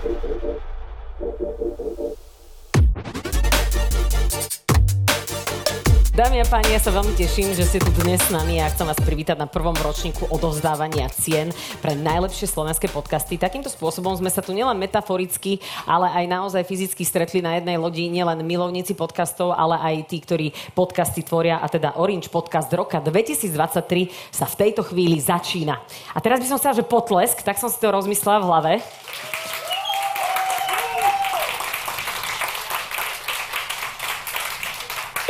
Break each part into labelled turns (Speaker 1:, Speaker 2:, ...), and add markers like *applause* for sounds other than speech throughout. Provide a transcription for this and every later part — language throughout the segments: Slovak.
Speaker 1: Dámy a páni, ja sa veľmi teším, že ste tu dnes s nami a chcem vás privítať na prvom ročníku odovzdávania cien pre najlepšie slovenské podcasty. Takýmto spôsobom sme sa tu nielen metaforicky, ale aj naozaj fyzicky stretli na jednej lodi nielen milovníci podcastov, ale aj tí, ktorí podcasty tvoria a teda Orange Podcast roka 2023 sa v tejto chvíli začína. A teraz by som chcela, že potlesk, tak som si to rozmyslela v hlave.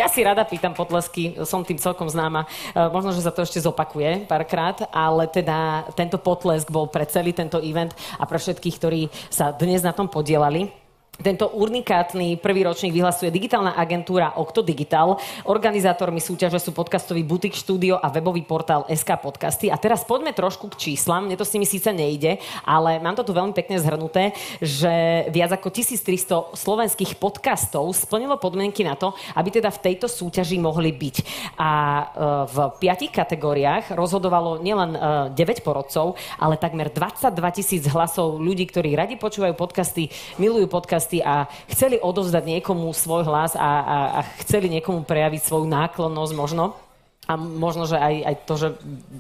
Speaker 1: Ja si rada pýtam potlesky, som tým celkom známa. E, možno, že sa to ešte zopakuje párkrát, ale teda tento potlesk bol pre celý tento event a pre všetkých, ktorí sa dnes na tom podielali. Tento unikátny prvý ročník vyhlasuje digitálna agentúra Octo Digital. Organizátormi súťaže sú podcastový butik štúdio a webový portál SK Podcasty. A teraz poďme trošku k číslam. Mne to s nimi síce nejde, ale mám to tu veľmi pekne zhrnuté, že viac ako 1300 slovenských podcastov splnilo podmienky na to, aby teda v tejto súťaži mohli byť. A e, v piatich kategóriách rozhodovalo nielen 9 e, porodcov, ale takmer 22 tisíc hlasov ľudí, ktorí radi počúvajú podcasty, milujú podcasty podcasty a chceli odovzdať niekomu svoj hlas a, a, a chceli niekomu prejaviť svoju náklonnosť možno a možno, že aj, aj to, že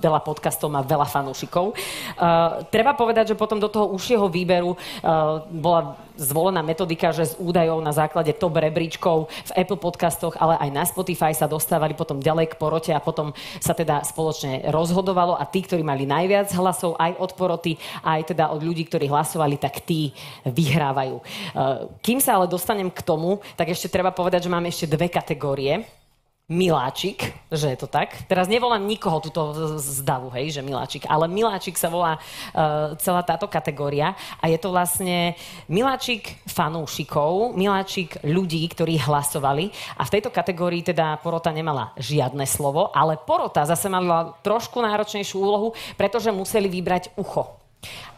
Speaker 1: veľa podcastov má veľa fanúšikov. Uh, treba povedať, že potom do toho užšieho výberu uh, bola zvolená metodika, že z údajov na základe top rebríčkov v Apple podcastoch, ale aj na Spotify sa dostávali potom ďalej k porote a potom sa teda spoločne rozhodovalo a tí, ktorí mali najviac hlasov aj od poroty, aj teda od ľudí, ktorí hlasovali, tak tí vyhrávajú. Uh, kým sa ale dostanem k tomu, tak ešte treba povedať, že máme ešte dve kategórie Miláčik, že je to tak. Teraz nevolám nikoho túto z davu, hej, že Miláčik, ale Miláčik sa volá uh, celá táto kategória a je to vlastne Miláčik fanúšikov, Miláčik ľudí, ktorí hlasovali a v tejto kategórii teda porota nemala žiadne slovo, ale porota zase mala trošku náročnejšiu úlohu, pretože museli vybrať ucho.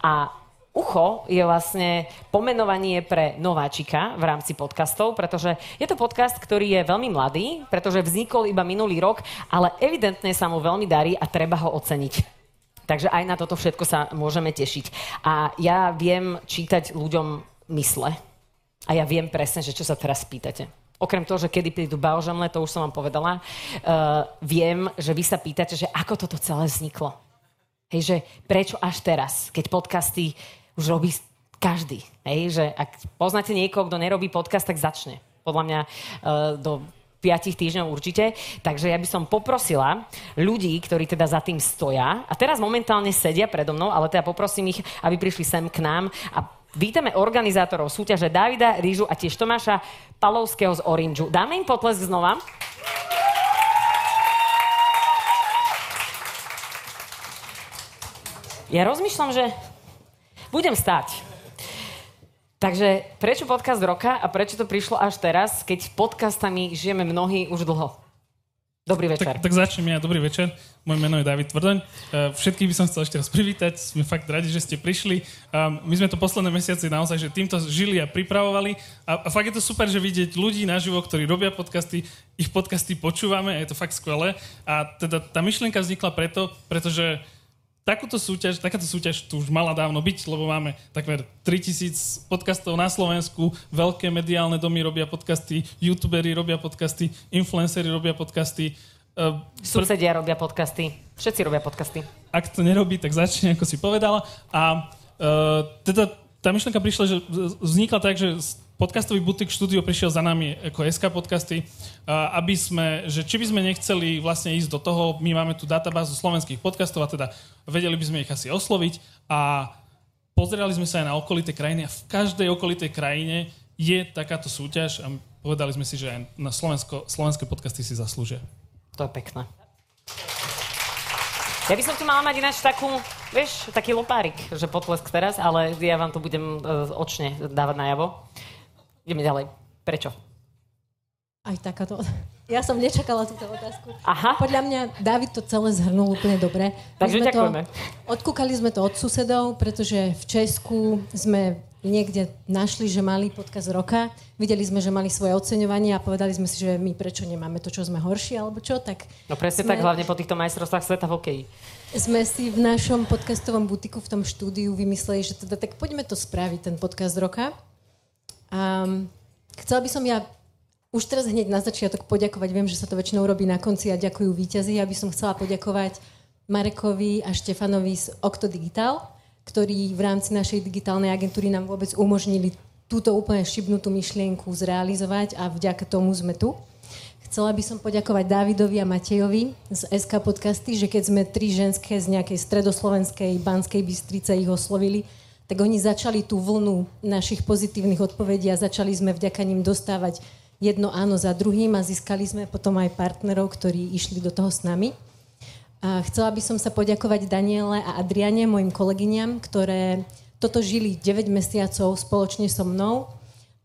Speaker 1: A Ucho je vlastne pomenovanie pre nováčika v rámci podcastov, pretože je to podcast, ktorý je veľmi mladý, pretože vznikol iba minulý rok, ale evidentne sa mu veľmi darí a treba ho oceniť. Takže aj na toto všetko sa môžeme tešiť. A ja viem čítať ľuďom mysle. A ja viem presne, že čo sa teraz pýtate. Okrem toho, že kedy prídu Baožamle, to už som vám povedala, uh, viem, že vy sa pýtate, že ako toto celé vzniklo. Hej, že prečo až teraz, keď podcasty už robí každý. Hej? Že ak poznáte niekoho, kto nerobí podcast, tak začne. Podľa mňa uh, do piatich týždňov určite. Takže ja by som poprosila ľudí, ktorí teda za tým stoja, a teraz momentálne sedia predo mnou, ale teda poprosím ich, aby prišli sem k nám a vítame organizátorov súťaže Davida Rížu a tiež Tomáša Palovského z Orange. Dáme im potlesk znova. Ja rozmýšľam, že budem stať. Takže prečo podcast roka a prečo to prišlo až teraz, keď podcastami žijeme mnohí už dlho? Dobrý večer.
Speaker 2: Tak, tak začnem ja. Dobrý večer. Moje meno je David Tvrdoň. Uh, všetkých by som chcel ešte raz privítať. Sme fakt radi, že ste prišli. Um, my sme to posledné mesiace naozaj, že týmto žili a pripravovali. A, a fakt je to super, že vidieť ľudí naživo, ktorí robia podcasty, ich podcasty počúvame a je to fakt skvelé. A teda tá myšlienka vznikla preto, pretože takúto súťaž, takáto súťaž tu už mala dávno byť, lebo máme takmer 3000 podcastov na Slovensku, veľké mediálne domy robia podcasty, youtuberi robia podcasty, influenceri robia podcasty.
Speaker 1: Uh, Susedia robia podcasty, všetci robia podcasty.
Speaker 2: Ak to nerobí, tak začne, ako si povedala. A uh, teda tá myšlenka prišla, že vznikla tak, že podcastový butik štúdio prišiel za nami ako SK podcasty, aby sme, že či by sme nechceli vlastne ísť do toho, my máme tu databázu slovenských podcastov a teda vedeli by sme ich asi osloviť a pozerali sme sa aj na okolité krajiny a v každej okolitej krajine je takáto súťaž a povedali sme si, že aj na Slovensko, slovenské podcasty si zaslúžia.
Speaker 1: To je pekné. Ja by som tu mala mať ináč takú, vieš, taký lopárik, že potlesk teraz, ale ja vám to budem uh, očne dávať najavo. Ideme ďalej. Prečo?
Speaker 3: Aj takáto... Ja som nečakala túto otázku.
Speaker 1: Aha.
Speaker 3: Podľa mňa David to celé zhrnul úplne dobre.
Speaker 1: Takže ďakujeme.
Speaker 3: To, odkúkali sme to od susedov, pretože v Česku sme niekde našli, že mali podcast roka, videli sme, že mali svoje oceňovanie a povedali sme si, že my prečo nemáme to, čo sme horší alebo čo, tak...
Speaker 1: No presne sme... tak, hlavne po týchto majstrovstvách sveta v hokeji
Speaker 3: sme si v našom podcastovom butiku v tom štúdiu vymysleli, že teda tak poďme to spraviť, ten podcast roka. A chcela by som ja už teraz hneď na začiatok poďakovať, viem, že sa to väčšinou robí na konci a ďakujú víťazi. Ja by som chcela poďakovať Marekovi a Štefanovi z Octo Digital, ktorí v rámci našej digitálnej agentúry nám vôbec umožnili túto úplne šibnutú myšlienku zrealizovať a vďaka tomu sme tu. Chcela by som poďakovať Dávidovi a Matejovi z SK Podcasty, že keď sme tri ženské z nejakej stredoslovenskej Banskej Bystrice ich oslovili, tak oni začali tú vlnu našich pozitívnych odpovedí a začali sme vďaka ním dostávať jedno áno za druhým a získali sme potom aj partnerov, ktorí išli do toho s nami. A chcela by som sa poďakovať Daniele a Adriane, mojim kolegyňam, ktoré toto žili 9 mesiacov spoločne so mnou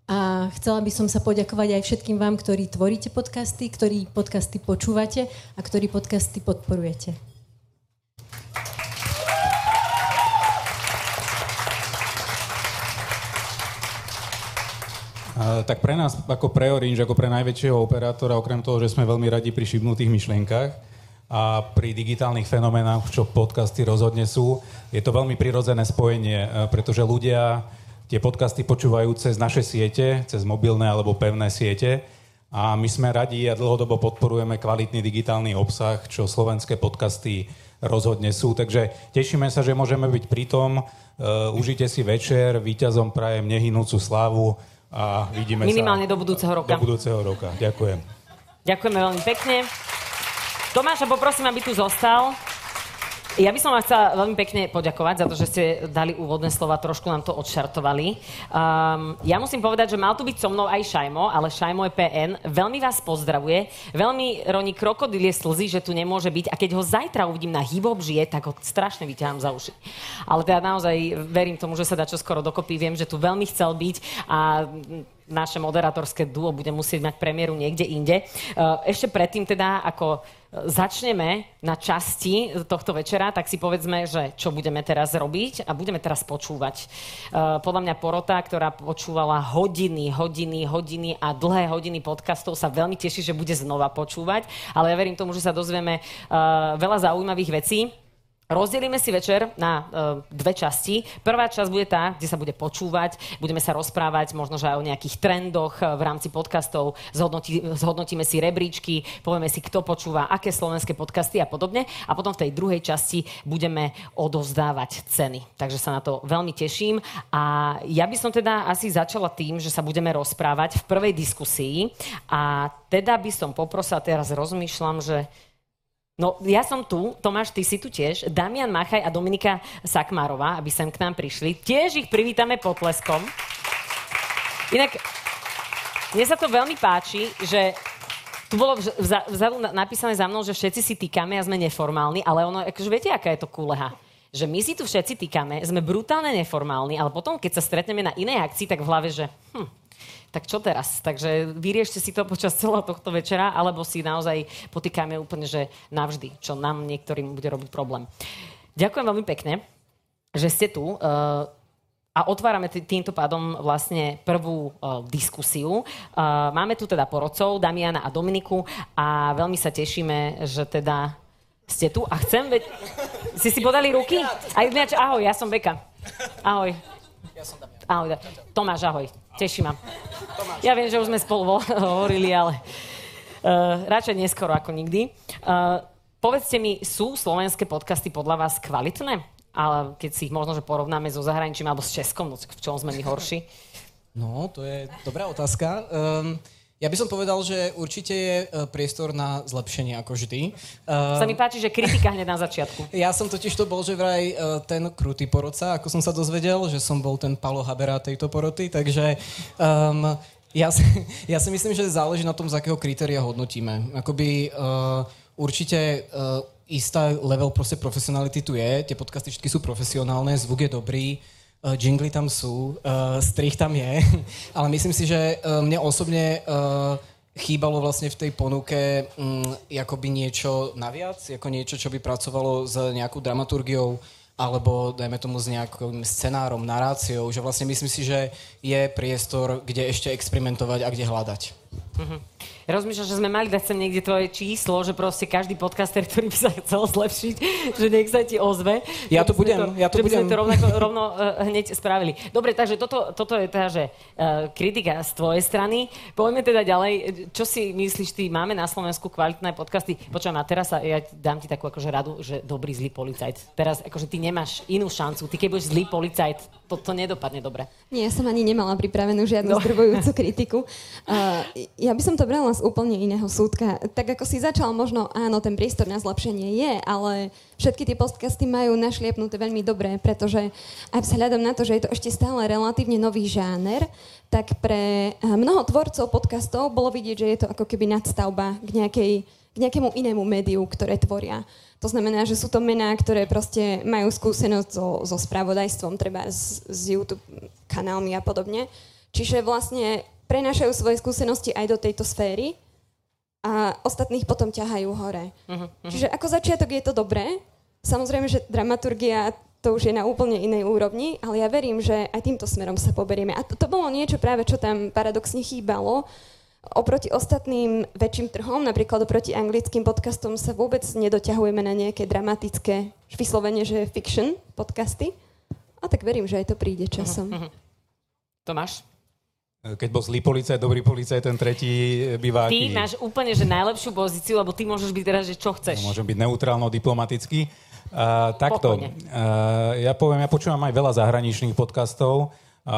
Speaker 3: a chcela by som sa poďakovať aj všetkým vám, ktorí tvoríte podcasty, ktorí podcasty počúvate a ktorí podcasty podporujete.
Speaker 4: Tak pre nás, ako pre Orange, ako pre najväčšieho operátora, okrem toho, že sme veľmi radi pri šibnutých myšlienkach a pri digitálnych fenoménach, čo podcasty rozhodne sú, je to veľmi prirodzené spojenie, pretože ľudia tie podcasty počúvajú cez naše siete, cez mobilné alebo pevné siete. A my sme radi a dlhodobo podporujeme kvalitný digitálny obsah, čo slovenské podcasty rozhodne sú. Takže tešíme sa, že môžeme byť pri tom. Uh, užite si večer, víťazom prajem nehynúcu slávu a vidíme
Speaker 1: Minimálne
Speaker 4: sa...
Speaker 1: do budúceho roka.
Speaker 4: Do budúceho roka. Ďakujem.
Speaker 1: Ďakujeme veľmi pekne. Tomáša, poprosím, aby tu zostal. Ja by som vám chcela veľmi pekne poďakovať za to, že ste dali úvodné slova, trošku nám to odšartovali. Um, ja musím povedať, že mal tu byť so mnou aj Šajmo, ale Šajmo je PN. Veľmi vás pozdravuje, veľmi roní krokodilie slzy, že tu nemôže byť a keď ho zajtra uvidím na hip žije, tak ho strašne vyťahám za uši. Ale teda naozaj verím tomu, že sa dá čo skoro dokopy. Viem, že tu veľmi chcel byť a naše moderátorské duo bude musieť mať premiéru niekde inde. Uh, ešte predtým teda, ako začneme na časti tohto večera, tak si povedzme, že čo budeme teraz robiť a budeme teraz počúvať. Uh, podľa mňa porota, ktorá počúvala hodiny, hodiny, hodiny a dlhé hodiny podcastov, sa veľmi teší, že bude znova počúvať, ale ja verím tomu, že sa dozvieme veľa zaujímavých vecí. Rozdelíme si večer na uh, dve časti. Prvá časť bude tá, kde sa bude počúvať, budeme sa rozprávať možno, že aj o nejakých trendoch uh, v rámci podcastov, zhodnotí, zhodnotíme si rebríčky, povieme si, kto počúva, aké slovenské podcasty a podobne. A potom v tej druhej časti budeme odovzdávať ceny. Takže sa na to veľmi teším. A ja by som teda asi začala tým, že sa budeme rozprávať v prvej diskusii. A teda by som poprosila, teraz rozmýšľam, že No, ja som tu, Tomáš, ty si tu tiež, Damian Machaj a Dominika Sakmárová, aby sem k nám prišli. Tiež ich privítame potleskom. Inak, mne sa to veľmi páči, že tu bolo vzadu napísané za mnou, že všetci si týkame a sme neformálni, ale ono, akože viete, aká je to kúleha? Že my si tu všetci týkame, sme brutálne neformálni, ale potom, keď sa stretneme na inej akcii, tak v hlave, že hm, tak čo teraz? Takže vyriešte si to počas celého tohto večera, alebo si naozaj potýkame úplne, že navždy, čo nám niektorým bude robiť problém. Ďakujem veľmi pekne, že ste tu. Uh, a otvárame t- týmto pádom vlastne prvú uh, diskusiu. Uh, máme tu teda porodcov, Damiana a Dominiku a veľmi sa tešíme, že teda ste tu a chcem... Ve- si si podali ruky? Aj, ahoj, ja som Beka. Ahoj. Ja som Damian. Ahoj. Tomáš, ahoj. Teší ma. Ja viem, že už sme spolu *laughs* hovorili, ale uh, radšej neskoro ako nikdy. Uh, povedzte mi, sú slovenské podcasty podľa vás kvalitné? Ale keď si ich možno že porovnáme so zahraničím alebo s Českom, no v čom sme my horší?
Speaker 5: No, to je dobrá otázka. Um, ja by som povedal, že určite je e, priestor na zlepšenie, ako vždy.
Speaker 1: Sa mi páči, že kritika hneď na začiatku. *laughs*
Speaker 5: Ja som totiž to bol, že vraj e, ten krutý porodca, ako som sa dozvedel, že som bol ten Palo Habera tejto poroty, takže um, ja, si, *laughs* ja si myslím, že záleží na tom, z akého kritéria hodnotíme. Akoby uh, určite uh, istá level proste profesionality tu je, tie podcasty všetky sú profesionálne, zvuk je dobrý, Uh, jingly tam sú, uh, strich tam je, *laughs* ale myslím si, že uh, mne osobne uh, chýbalo vlastne v tej ponuke um, akoby niečo naviac, ako niečo, čo by pracovalo s nejakou dramaturgiou alebo dajme tomu s nejakým scenárom, naráciou, že vlastne myslím si, že je priestor, kde ešte experimentovať a kde hľadať.
Speaker 1: Uh-huh. Rozmýšľam, že sme mali dať sem niekde tvoje číslo, že proste každý podcaster, ktorý by sa chcel zlepšiť, že nech sa ti ozve.
Speaker 5: Ja to budem,
Speaker 1: to,
Speaker 5: ja to
Speaker 1: že
Speaker 5: budem.
Speaker 1: By sme to rovnako, rovno uh, hneď spravili. Dobre, takže toto, toto je teda, že uh, kritika z tvojej strany. Poďme teda ďalej. Čo si myslíš ty? Máme na Slovensku kvalitné podcasty? Počujem, a teraz sa, ja dám ti takú akože radu, že dobrý zlý policajt. Teraz akože ty nemáš inú šancu. Ty keď budeš zlý policajt, to, to nedopadne dobre.
Speaker 6: Nie, ja som ani nemala pripravenú žiadnu no. kritiku. Uh, *laughs* ja by som to brala z úplne iného súdka. Tak ako si začal, možno áno, ten priestor na zlepšenie je, ale všetky tie podcasty majú našliepnuté veľmi dobre, pretože aj vzhľadom na to, že je to ešte stále relatívne nový žáner, tak pre mnoho tvorcov podcastov bolo vidieť, že je to ako keby nadstavba k, nejakej, k nejakému inému médiu, ktoré tvoria. To znamená, že sú to mená, ktoré proste majú skúsenosť so, so spravodajstvom, treba s, s YouTube kanálmi a podobne. Čiže vlastne prenášajú svoje skúsenosti aj do tejto sféry a ostatných potom ťahajú hore. Uh-huh, uh-huh. Čiže ako začiatok je to dobré. Samozrejme, že dramaturgia to už je na úplne inej úrovni, ale ja verím, že aj týmto smerom sa poberieme. A to, to bolo niečo práve, čo tam paradoxne chýbalo. Oproti ostatným väčším trhom, napríklad oproti anglickým podcastom, sa vôbec nedoťahujeme na nejaké dramatické, vyslovene, že fiction podcasty. A tak verím, že aj to príde časom. Uh-huh, uh-huh.
Speaker 1: Tomáš?
Speaker 4: Keď bol zlý policajt, dobrý policajt, ten tretí býva
Speaker 1: Ty máš úplne že najlepšiu pozíciu, lebo ty môžeš byť teraz, že čo chceš.
Speaker 4: No, môžem byť neutrálno, diplomatický. Uh, takto, uh, ja poviem, ja počúvam aj veľa zahraničných podcastov a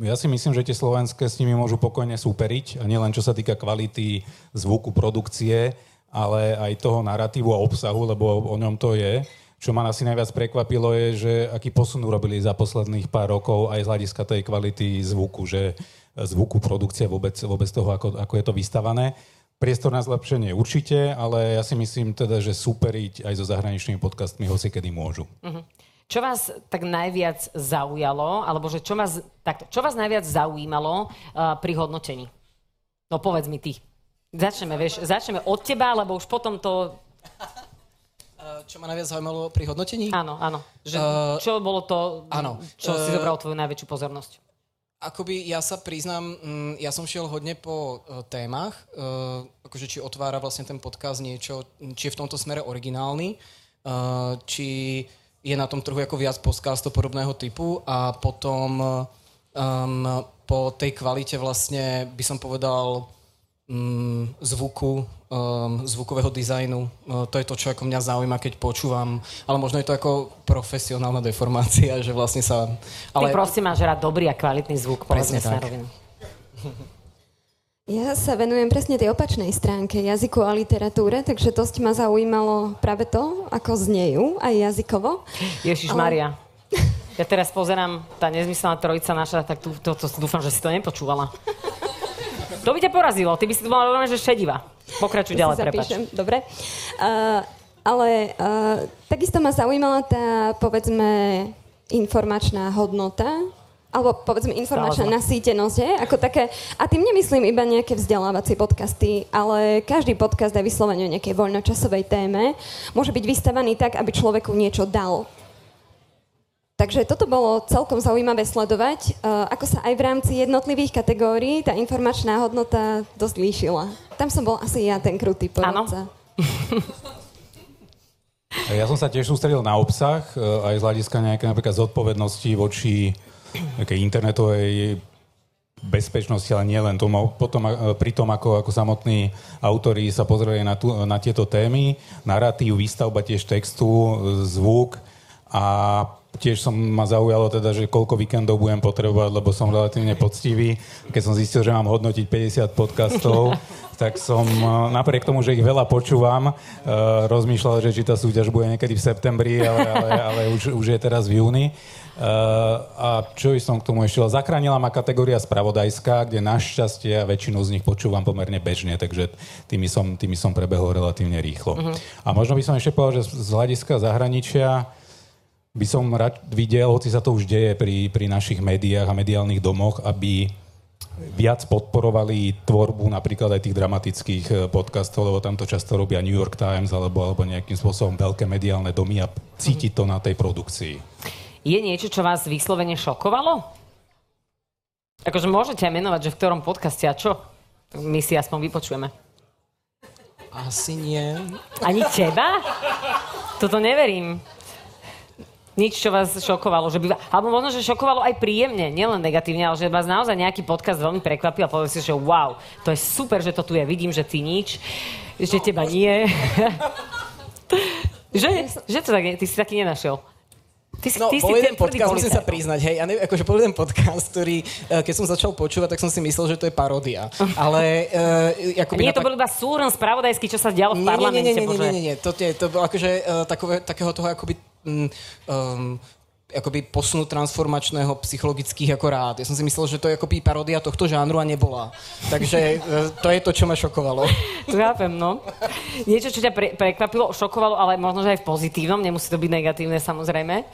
Speaker 4: ja si myslím, že tie slovenské s nimi môžu pokojne súperiť, a nielen čo sa týka kvality zvuku, produkcie, ale aj toho narratívu a obsahu, lebo o ňom to je. Čo ma asi najviac prekvapilo je, že aký posun urobili za posledných pár rokov aj z hľadiska tej kvality zvuku, že zvuku, produkcie, vôbec, vôbec toho, ako, ako je to vystavané. Priestor na zlepšenie určite, ale ja si myslím teda, že superiť aj so zahraničnými podcastmi hoci kedy môžu. Uh-huh.
Speaker 1: Čo vás tak najviac zaujalo, alebo že čo vás, takto, čo vás najviac zaujímalo uh, pri hodnotení? No povedz mi ty. Začneme, vieš, začneme od teba, lebo už potom to
Speaker 5: čo ma najviac zaujímalo pri hodnotení?
Speaker 1: Áno, áno. Že, uh, čo bolo to, áno. čo uh, si zobral tvoju najväčšiu pozornosť?
Speaker 5: Akoby ja sa priznám, mm, ja som šiel hodne po témach, akože či otvára vlastne ten podcast niečo, či je v tomto smere originálny, či je na tom trhu ako viac podcastov podobného typu a potom um, po tej kvalite vlastne by som povedal zvuku, um, zvukového dizajnu. Uh, to je to, čo ako mňa zaujíma, keď počúvam. Ale možno je to ako profesionálna deformácia, že vlastne sa... Ale...
Speaker 1: Ty prosím máš rád dobrý a kvalitný zvuk, povedzme sa
Speaker 6: Ja sa venujem presne tej opačnej stránke jazyku a literatúre, takže dosť ma zaujímalo práve to, ako znejú, aj jazykovo.
Speaker 1: Ježiš Ale... Maria. Ja teraz pozerám, tá nezmyselná trojica naša, tak tu, to, to, dúfam, že si to nepočúvala. To by ťa porazilo, ty by si to mala že šedivá. Pokračuj ďalej, prepač.
Speaker 6: Dobre. Uh, ale uh, takisto ma zaujímala tá, povedzme, informačná hodnota, alebo povedzme informačná nasýtenosť, je? ako také, a tým nemyslím iba nejaké vzdelávacie podcasty, ale každý podcast aj vyslovene o nejakej voľnočasovej téme môže byť vystavaný tak, aby človeku niečo dal. Takže toto bolo celkom zaujímavé sledovať, uh, ako sa aj v rámci jednotlivých kategórií tá informačná hodnota dosť líšila. Tam som bol asi ja ten krutý porodca.
Speaker 4: Ja som sa tiež sústredil na obsah, e, aj z hľadiska nejaké napríklad zodpovednosti voči internetovej bezpečnosti, ale nie len tomu. Potom e, pri tom, ako, ako samotní autori sa pozreli na, tu, na tieto témy, narratív, výstavba tiež textu, zvuk a tiež som ma zaujalo teda, že koľko víkendov budem potrebovať, lebo som relatívne poctivý. Keď som zistil, že mám hodnotiť 50 podcastov, *laughs* tak som e, napriek tomu, že ich veľa počúvam, e, rozmýšľal, že či tá súťaž bude niekedy v septembri, ale, ale, *laughs* ale už, už je teraz v júni. E, a čo som k tomu ešte? Zachránila ma kategória spravodajská, kde našťastie väčšinu z nich počúvam pomerne bežne, takže tými som, tými som prebehol relatívne rýchlo. Uh-huh. A možno by som ešte povedal, že z hľadiska zahraničia by som rád videl, hoci sa to už deje pri, pri našich médiách a mediálnych domoch, aby viac podporovali tvorbu napríklad aj tých dramatických e, podcastov, lebo tam to často robia New York Times alebo, alebo nejakým spôsobom veľké mediálne domy a cíti to na tej produkcii.
Speaker 1: Je niečo, čo vás vyslovene šokovalo? Akože môžete aj menovať, že v ktorom podcaste a čo? My si aspoň vypočujeme.
Speaker 5: Asi nie.
Speaker 1: Ani teba? Toto neverím. Nič, čo vás šokovalo, že by... Alebo možno, že šokovalo aj príjemne, nielen negatívne, ale že vás naozaj nejaký podcast veľmi prekvapil a povedal si, že wow, to je super, že to tu je, vidím, že ty nič, že teba nie. *laughs* že, že to tak ty si taký nenašiel.
Speaker 5: Ty si, no, ty bol si jeden podcast, musím sa priznať, hej, ja neviem, akože bol jeden podcast, ktorý, eh, keď som začal počúvať, tak som si myslel, že to je parodia. Ale...
Speaker 1: Uh, akoby nie, to bol iba súrn spravodajský, čo sa dialo v parlamente,
Speaker 5: nie, nie, nie, nie, nie, nie, nie, to, je, to bolo akože uh, takové, takého toho akoby... Um, akoby posunu transformačného psychologických ako rád. Ja som si myslel, že to je akoby parodia tohto žánru a nebola. Takže to je to, čo ma šokovalo. *laughs*
Speaker 1: Chápem, no. Niečo, čo ťa pre, prekvapilo, šokovalo, ale možno, že aj v pozitívnom, nemusí to byť negatívne samozrejme.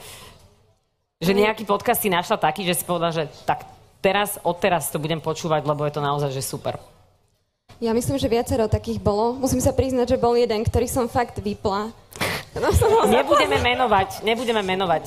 Speaker 1: Že nejaký podcast si našla taký, že si povedala, že tak teraz, odteraz to budem počúvať, lebo je to naozaj, že super.
Speaker 6: Ja myslím, že viacero takých bolo. Musím sa priznať, že bol jeden, ktorý som fakt vypla
Speaker 1: No, nebudeme menovať, nebudeme menovať.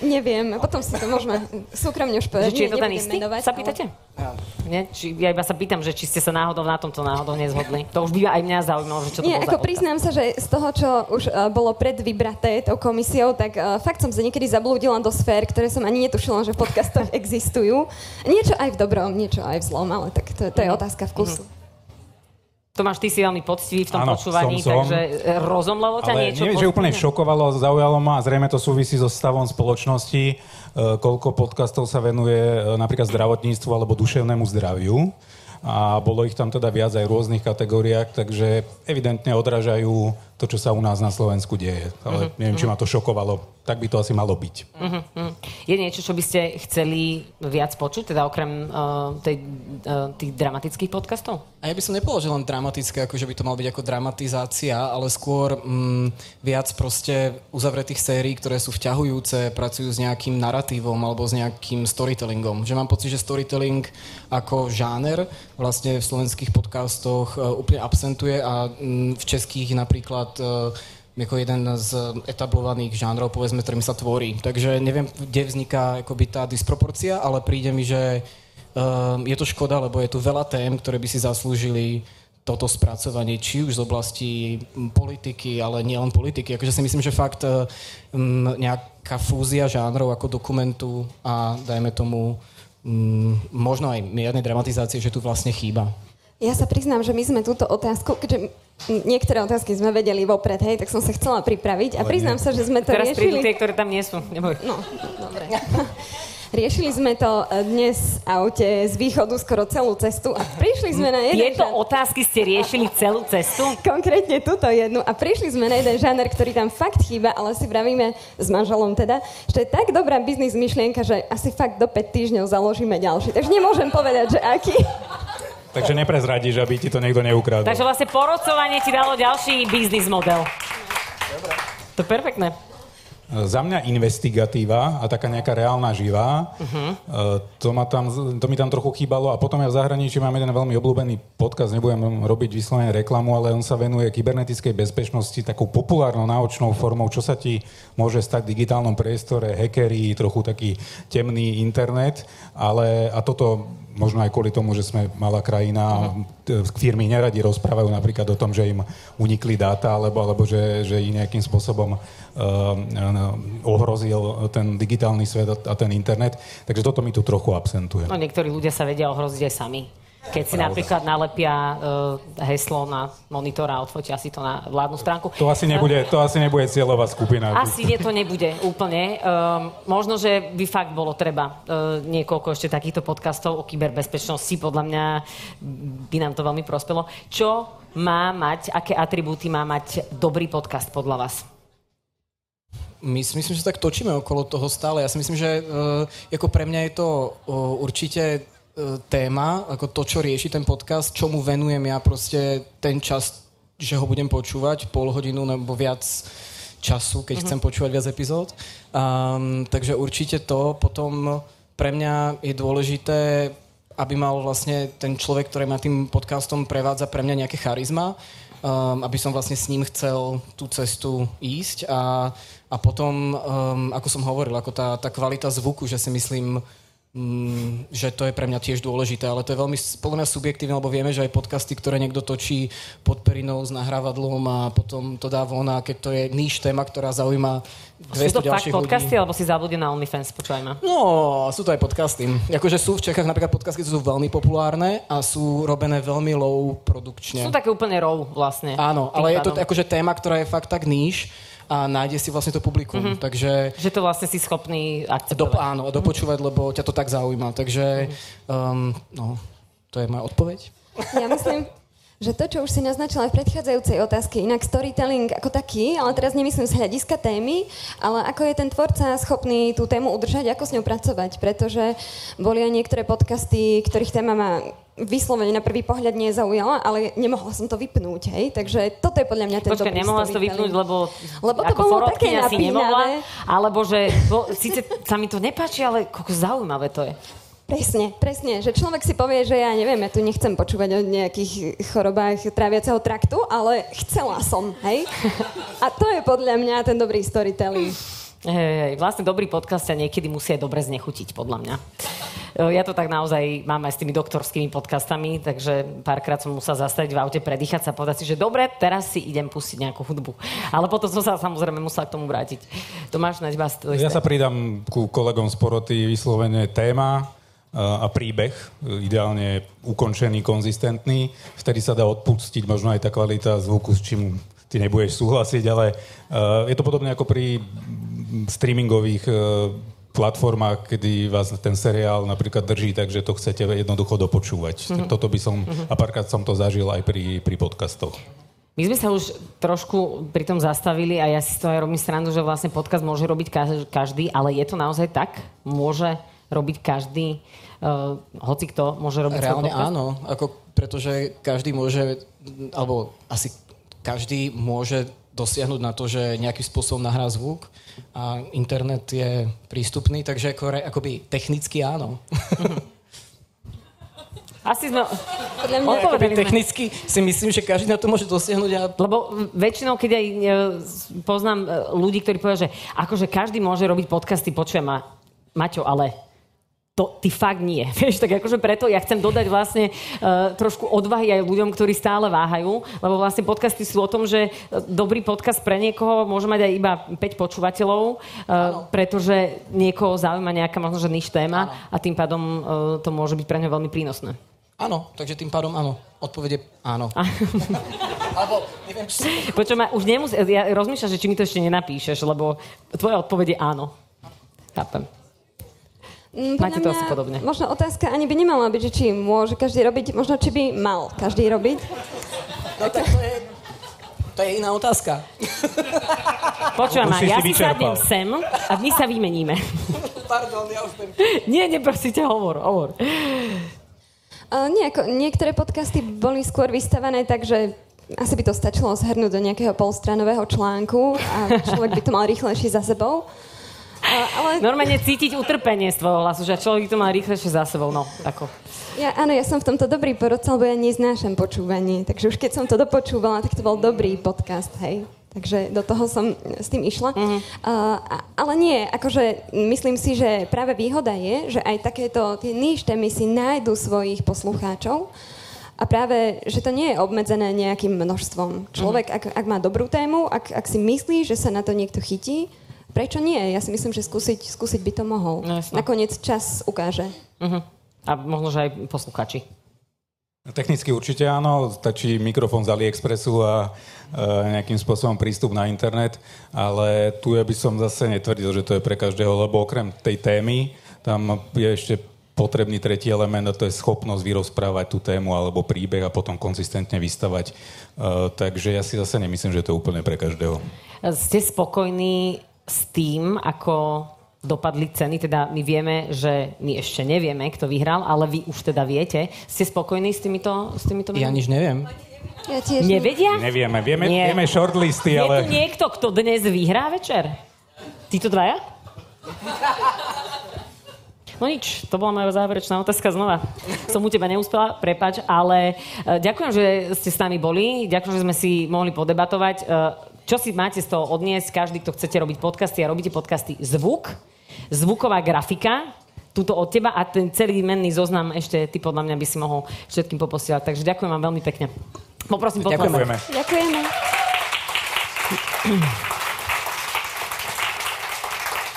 Speaker 6: Neviem, potom si to môžeme súkromne už povedať.
Speaker 1: či je to ten istý? Menovať, sa pýtate? Ale... Nie? Či, ja iba sa pýtam, že či ste sa náhodou na tomto náhodou nezhodli. To už by aj mňa zaujímalo, že čo to
Speaker 6: Nie, ako priznám sa, že z toho, čo už uh, bolo predvybraté tou komisiou, tak uh, fakt som sa niekedy zablúdila do sfér, ktoré som ani netušila, že v podcastoch *laughs* existujú. Niečo aj v dobrom, niečo aj v zlom, ale tak to, to je mhm. otázka vkusu. Mm-hmm.
Speaker 1: Tomáš, ty si veľmi poctivý v tom ano, počúvaní, som, som. takže e, rozomlelo ťa
Speaker 4: Ale
Speaker 1: niečo?
Speaker 4: Nie, že úplne šokovalo, zaujalo ma a zrejme to súvisí so stavom spoločnosti, e, koľko podcastov sa venuje e, napríklad zdravotníctvu alebo duševnému zdraviu a bolo ich tam teda viac aj v rôznych kategóriách, takže evidentne odrážajú to, čo sa u nás na Slovensku deje. Ale uh-huh, neviem, uh-huh. či ma to šokovalo tak by to asi malo byť. Uh-huh,
Speaker 1: uh-huh. Je niečo, čo by ste chceli viac počuť, teda okrem uh, tej, uh, tých dramatických podcastov?
Speaker 5: A ja by som nepoložil len dramatické, ako že by to mal byť ako dramatizácia, ale skôr um, viac proste uzavretých sérií, ktoré sú vťahujúce, pracujú s nejakým narratívom alebo s nejakým storytellingom. Že mám pocit, že storytelling ako žáner vlastne v slovenských podcastoch uh, úplne absentuje a um, v českých napríklad uh, ako jeden z etablovaných žánrov, povedzme, ktorým sa tvorí. Takže neviem, kde vzniká akoby tá disproporcia, ale príde mi, že um, je to škoda, lebo je tu veľa tém, ktoré by si zaslúžili toto spracovanie, či už z oblasti politiky, ale nie len politiky. Akože si myslím, že fakt um, nejaká fúzia žánrov ako dokumentu a dajme tomu um, možno aj miernej dramatizácie, že tu vlastne chýba.
Speaker 6: Ja sa priznám, že my sme túto otázku, keďže niektoré otázky sme vedeli vopred, hej, tak som sa chcela pripraviť a priznám sa, že sme to
Speaker 1: Teraz
Speaker 6: riešili...
Speaker 1: Teraz tie, ktoré tam nie sú, neboj.
Speaker 6: No, dobre. *laughs* Riešili sme to e, dnes v aute z východu skoro celú cestu a prišli sme na jeden...
Speaker 1: Tieto žan... otázky ste riešili celú cestu? *laughs*
Speaker 6: Konkrétne túto jednu. A prišli sme na jeden žáner, ktorý tam fakt chýba, ale si vravíme s manželom teda, že je tak dobrá biznis myšlienka, že asi fakt do 5 týždňov založíme ďalší. Takže nemôžem povedať, že aký.
Speaker 4: Takže neprezradíš, aby ti to niekto neukradol.
Speaker 1: Takže vlastne porodcovanie ti dalo ďalší biznis model. Dobre. To je perfektné.
Speaker 4: Za mňa investigatíva a taká nejaká reálna živá, uh-huh. to, ma tam, to mi tam trochu chýbalo a potom ja v zahraničí mám jeden veľmi obľúbený podcast, nebudem robiť vyslovene reklamu, ale on sa venuje kybernetickej bezpečnosti takou populárnou náučnou formou, čo sa ti môže stať v digitálnom priestore, hackery, trochu taký temný internet, ale a toto možno aj kvôli tomu, že sme malá krajina, uh-huh. firmy neradi rozprávajú napríklad o tom, že im unikli dáta, alebo, alebo že, že ich nejakým spôsobom uh, ohrozil ten digitálny svet a ten internet. Takže toto mi tu trochu absentuje.
Speaker 1: No niektorí ľudia sa vedia ohroziť aj sami. Keď si napríklad nalepia uh, heslo na monitor a odfotia si to na vládnu stránku.
Speaker 4: To asi nebude, to asi nebude cieľová skupina.
Speaker 1: Asi nie, to nebude úplne. Um, možno, že by fakt bolo treba uh, niekoľko ešte takýchto podcastov o kyberbezpečnosti. Podľa mňa by nám to veľmi prospelo. Čo má mať, aké atribúty má mať dobrý podcast podľa vás?
Speaker 5: My si myslím, že tak točíme okolo toho stále. Ja si myslím, že uh, ako pre mňa je to uh, určite E, téma, ako to, čo rieši ten podcast, čo mu venujem ja proste ten čas, že ho budem počúvať, pol hodinu nebo viac času, keď uh-huh. chcem počúvať viac epizód. Um, takže určite to. Potom pre mňa je dôležité aby mal vlastne ten človek, ktorý ma tým podcastom prevádza pre mňa nejaké charizma, um, aby som vlastne s ním chcel tú cestu ísť a, a potom, um, ako som hovoril, ako tá, tá kvalita zvuku, že si myslím, Mm, že to je pre mňa tiež dôležité, ale to je veľmi podľa mňa subjektívne, lebo vieme, že aj podcasty, ktoré niekto točí pod perinou s nahrávadlom a potom to dá von a keď to je níž téma, ktorá zaujíma 200
Speaker 1: sú to fakt podcasty,
Speaker 5: ľudí.
Speaker 1: alebo si zabudne na OnlyFans, počúvaj ma.
Speaker 5: No, sú to aj podcasty. Akože sú v Čechách napríklad podcasty, sú veľmi populárne a sú robené veľmi low produkčne.
Speaker 1: Sú také úplne raw vlastne.
Speaker 5: Áno, ale je to akože téma, ktorá je fakt tak níž a nájde si vlastne to publikum. Mm-hmm. Takže
Speaker 1: Že to vlastne si schopný
Speaker 5: do,
Speaker 1: akceptovať.
Speaker 5: áno, dopočúvať, lebo ťa to tak zaujíma. Takže um, no, to je moja odpoveď.
Speaker 6: Ja myslím, že to, čo už si naznačila v predchádzajúcej otázke, inak storytelling ako taký, ale teraz nemyslím z hľadiska témy, ale ako je ten tvorca schopný tú tému udržať, ako s ňou pracovať, pretože boli aj niektoré podcasty, ktorých téma ma vyslovene na prvý pohľad nezaujala, ale nemohla som to vypnúť, hej? Takže toto je podľa mňa ten
Speaker 1: Počkaj, nemohla si to vypnúť, lebo,
Speaker 6: Lebo to bolo také
Speaker 1: si nemohla,
Speaker 6: napínavé.
Speaker 1: alebo že, bo, síce sa mi to nepáči, ale koľko zaujímavé to je.
Speaker 6: Presne, presne, že človek si povie, že ja neviem, ja tu nechcem počúvať o nejakých chorobách tráviaceho traktu, ale chcela som, hej? A to je podľa mňa ten dobrý storytelling.
Speaker 1: Hej, vlastne dobrý podcast ťa niekedy musí aj dobre znechutiť, podľa mňa. E, Ja to tak naozaj mám aj s tými doktorskými podcastami, takže párkrát som musela zastaviť v aute, predýchať sa povedať si, že dobre, teraz si idem pustiť nejakú hudbu. Ale potom som sa samozrejme musela k tomu vrátiť. Tomáš, naď vás to.
Speaker 4: Ja sa pridám ku kolegom z poroty vyslovene téma a a príbeh, ideálne ukončený, konzistentný. Vtedy sa dá odpustiť možno aj tá kvalita zvuku, s čím ty nebudeš súhlasiť, ale je to podobne ako pri streamingových uh, platformách, kedy vás ten seriál napríklad drží, takže to chcete jednoducho dopočúvať. Mm-hmm. Toto by som, a párkrát som to zažil aj pri, pri podcastoch.
Speaker 1: My sme sa už trošku pri tom zastavili a ja si to aj robím srandu, že vlastne podcast môže robiť kaž- každý, ale je to naozaj tak? Môže robiť každý, uh, hoci kto môže robiť
Speaker 5: Reálne
Speaker 1: podcast?
Speaker 5: áno, ako, pretože každý môže, alebo asi každý môže dosiahnuť na to, že nejakým spôsobom nahrá zvuk a internet je prístupný, takže ako, akoby technicky áno. *laughs*
Speaker 1: Asi sme...
Speaker 6: Podľa mňa,
Speaker 5: Akoby technicky si myslím, že každý na to môže dosiahnuť a
Speaker 1: Lebo väčšinou, keď aj e, poznám e, ľudí, ktorí povedia, že akože každý môže robiť podcasty, počujem ma, Maťo, ale to ty fakt nie. *laughs* Vieš, tak akože preto ja chcem dodať vlastne uh, trošku odvahy aj ľuďom, ktorí stále váhajú, lebo vlastne podcasty sú o tom, že e, dobrý podcast pre niekoho môže mať aj iba 5 počúvateľov, uh, pretože niekoho zaujíma nejaká možno, že niž téma a tým pádom uh, to môže byť pre neho veľmi prínosné.
Speaker 5: áno, takže tým pádom áno. Odpovede áno. *laughs* Alebo neviem, či.
Speaker 1: Počujem, už nemus- ja rozmýšľam, že či mi to ešte nenapíšeš, lebo tvoja odpoveď je áno. Chápem.
Speaker 6: Mm,
Speaker 1: Máte to asi podobne.
Speaker 6: Možno otázka ani by nemala byť, že či môže každý robiť, možno či by mal každý robiť.
Speaker 5: No tak to je, to je iná otázka.
Speaker 4: Si
Speaker 1: ja
Speaker 4: si
Speaker 1: sadnem sem a my sa vymeníme. *laughs*
Speaker 5: Pardon, ja už viem.
Speaker 1: Nie, neprosíte, hovor, hovor.
Speaker 6: Uh, nejako, niektoré podcasty boli skôr vystavané tak, že asi by to stačilo zhrnúť do nejakého polstranového článku a človek by to mal rýchlejšie za sebou. Ale
Speaker 1: Normálne cítiť utrpenie z tvojho hlasu, že človek to má rýchlejšie za sebou. No, ako.
Speaker 6: ja, áno, ja som v tomto dobrý porodca, lebo ja neznášam počúvanie. Takže už keď som to dopočúvala, tak to bol dobrý podcast, hej. Takže do toho som s tým išla. Uh-huh. Uh, ale nie, akože myslím si, že práve výhoda je, že aj takéto tie níž témy si nájdu svojich poslucháčov a práve, že to nie je obmedzené nejakým množstvom. Človek, ak, ak má dobrú tému, ak, ak si myslí, že sa na to niekto chytí, prečo nie? Ja si myslím, že skúsiť, skúsiť by to mohol.
Speaker 1: No, jasno.
Speaker 6: Nakoniec čas ukáže.
Speaker 1: Uh-huh. A možno, že aj posluchači.
Speaker 4: Technicky určite áno, stačí mikrofón z AliExpressu a e, nejakým spôsobom prístup na internet, ale tu ja by som zase netvrdil, že to je pre každého, lebo okrem tej témy tam je ešte potrebný tretí element a to je schopnosť vyrozprávať tú tému alebo príbeh a potom konzistentne vystavať. E, takže ja si zase nemyslím, že to je úplne pre každého.
Speaker 1: Ste spokojní s tým, ako dopadli ceny? Teda my vieme, že my ešte nevieme, kto vyhral, ale vy už teda viete. Ste spokojní s týmito, s týmito
Speaker 5: Ja
Speaker 1: menami?
Speaker 5: nič neviem.
Speaker 6: Ja tiež
Speaker 1: Nevedia?
Speaker 4: Nevieme, vieme,
Speaker 1: Nie.
Speaker 4: vieme shortlisty,
Speaker 1: Je tu
Speaker 4: ale...
Speaker 1: niekto, kto dnes vyhrá večer? Títo dvaja? No nič, to bola moja záverečná otázka znova. Som u teba neúspela, prepač, ale uh, ďakujem, že ste s nami boli, ďakujem, že sme si mohli podebatovať. Čo si máte z toho odniesť, každý, kto chcete robiť podcasty a robíte podcasty, zvuk, zvuková grafika, túto od teba a ten celý menný zoznam ešte ty podľa mňa by si mohol všetkým poposielať. Takže ďakujem vám veľmi pekne. Poprosím,
Speaker 4: Ďakujeme.
Speaker 6: Ďakujeme.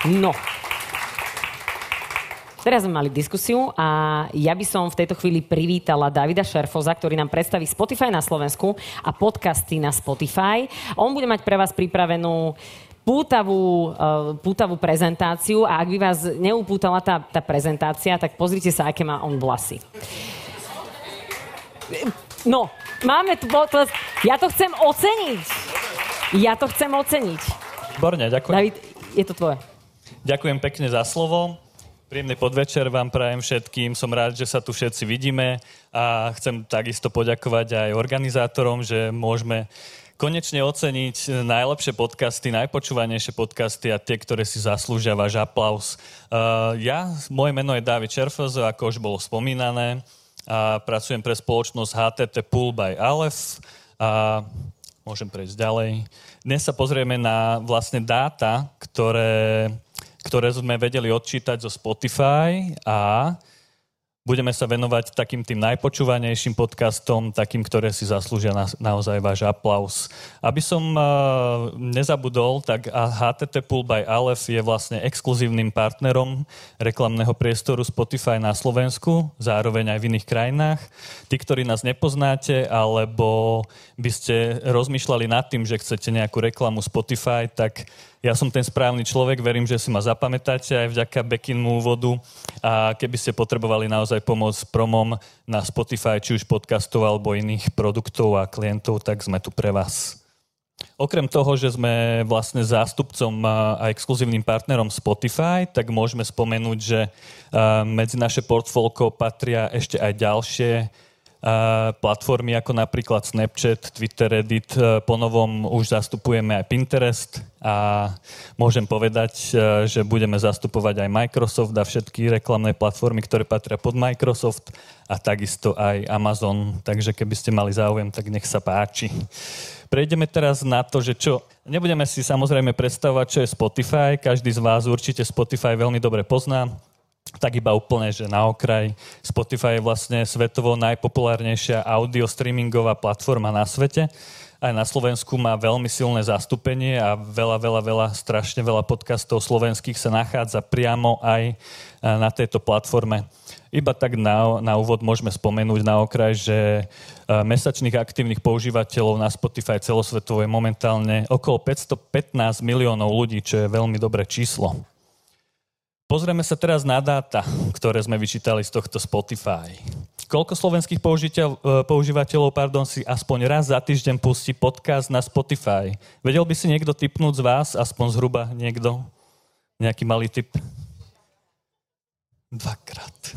Speaker 1: No. Teraz sme mali diskusiu a ja by som v tejto chvíli privítala Davida Šerfoza, ktorý nám predstaví Spotify na Slovensku a podcasty na Spotify. On bude mať pre vás pripravenú pútavú, uh, pútavú prezentáciu a ak by vás neupútala tá, tá prezentácia, tak pozrite sa, aké má on vlasy. No, máme tu potlesk. Ja to chcem oceniť. Ja to chcem oceniť.
Speaker 7: Výborne, ďakujem.
Speaker 1: David, je to tvoje.
Speaker 7: Ďakujem pekne za slovo. Príjemný podvečer vám prajem všetkým. Som rád, že sa tu všetci vidíme a chcem takisto poďakovať aj organizátorom, že môžeme konečne oceniť najlepšie podcasty, najpočúvanejšie podcasty a tie, ktoré si zaslúžia váš aplaus. Uh, ja, moje meno je David Čerfos, ako už bolo spomínané, a pracujem pre spoločnosť HTT Pool by Aleph a môžem prejsť ďalej. Dnes sa pozrieme na vlastne dáta, ktoré ktoré sme vedeli odčítať zo Spotify a budeme sa venovať takým tým najpočúvanejším podcastom, takým, ktoré si zaslúžia na, naozaj váš aplaus. Aby som uh, nezabudol, tak HTT Pool by Aleph je vlastne exkluzívnym partnerom reklamného priestoru Spotify na Slovensku, zároveň aj v iných krajinách. Tí, ktorí nás nepoznáte, alebo by ste rozmýšľali nad tým, že chcete nejakú reklamu Spotify, tak ja som ten správny človek, verím, že si ma zapamätáte aj vďaka Bekinmu úvodu. A keby ste potrebovali naozaj pomoc s promom na Spotify, či už podcastov alebo iných produktov a klientov, tak sme tu pre vás. Okrem toho, že sme vlastne zástupcom a exkluzívnym partnerom Spotify, tak môžeme spomenúť, že medzi naše portfólko patria ešte aj ďalšie platformy ako napríklad Snapchat, Twitter, Reddit. E, po novom už zastupujeme aj Pinterest a môžem povedať, e, že budeme zastupovať aj Microsoft a všetky reklamné platformy, ktoré patria pod Microsoft a takisto aj Amazon. Takže keby ste mali záujem, tak nech sa páči. Prejdeme teraz na to, že čo... Nebudeme si samozrejme predstavovať, čo je Spotify. Každý z vás určite Spotify veľmi dobre pozná tak iba úplne, že na okraj. Spotify je vlastne svetovo najpopulárnejšia audio streamingová platforma na svete. Aj na Slovensku má veľmi silné zastúpenie a veľa, veľa, veľa, strašne veľa podcastov slovenských sa nachádza priamo aj e, na tejto platforme. Iba tak na, na úvod môžeme spomenúť na okraj, že e, mesačných aktívnych používateľov na Spotify celosvetovo je momentálne okolo 515 miliónov ľudí, čo je veľmi dobré číslo. Pozrieme sa teraz na dáta, ktoré sme vyčítali z tohto Spotify. Koľko slovenských e, používateľov pardon, si aspoň raz za týždeň pustí podcast na Spotify? Vedel by si niekto typnúť z vás, aspoň zhruba niekto? Nejaký malý typ? Dvakrát.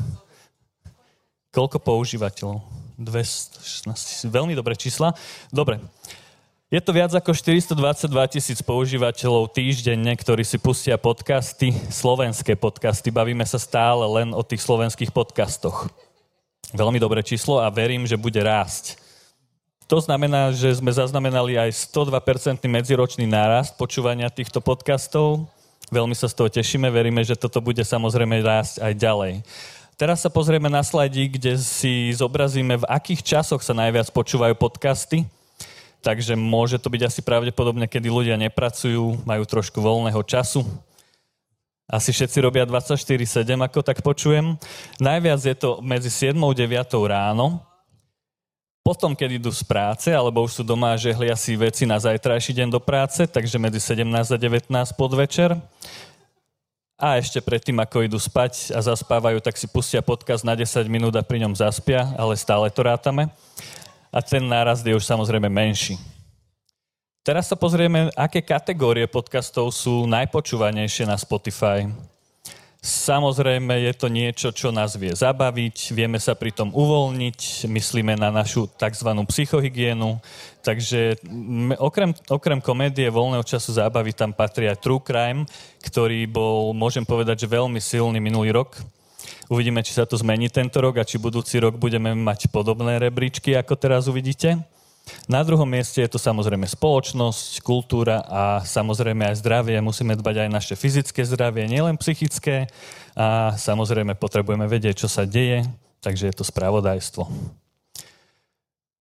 Speaker 7: Koľko používateľov? 216. Veľmi dobré čísla. Dobre. Je to viac ako 422 tisíc používateľov týždenne, ktorí si pustia podcasty, slovenské podcasty. Bavíme sa stále len o tých slovenských podcastoch. Veľmi dobré číslo a verím, že bude rásť. To znamená, že sme zaznamenali aj 102% medziročný nárast počúvania týchto podcastov. Veľmi sa z toho tešíme, veríme, že toto bude samozrejme rásť aj ďalej. Teraz sa pozrieme na slajdi, kde si zobrazíme, v akých časoch sa najviac počúvajú podcasty takže môže to byť asi pravdepodobne, kedy ľudia nepracujú, majú trošku voľného času. Asi všetci robia 24-7, ako tak počujem. Najviac je to medzi 7 a 9 ráno, potom, keď idú z práce, alebo už sú doma a žehlia si veci na zajtrajší deň do práce, takže medzi 17 a 19 podvečer. A ešte predtým, ako idú spať a zaspávajú, tak si pustia podcast na 10 minút a pri ňom zaspia, ale stále to rátame a ten nárast je už samozrejme menší. Teraz sa pozrieme, aké kategórie podcastov sú najpočúvanejšie na Spotify. Samozrejme je to niečo, čo nás vie zabaviť, vieme sa pri tom uvoľniť, myslíme na našu tzv. psychohygienu, takže okrem, okrem komédie voľného času zábavy tam patrí aj True Crime, ktorý bol, môžem povedať, že veľmi silný minulý rok Uvidíme, či sa to zmení tento rok a či budúci rok budeme mať podobné rebríčky, ako teraz uvidíte. Na druhom mieste je to samozrejme spoločnosť, kultúra a samozrejme aj zdravie. Musíme dbať aj naše fyzické zdravie, nielen psychické. A samozrejme potrebujeme vedieť, čo sa deje, takže je to spravodajstvo.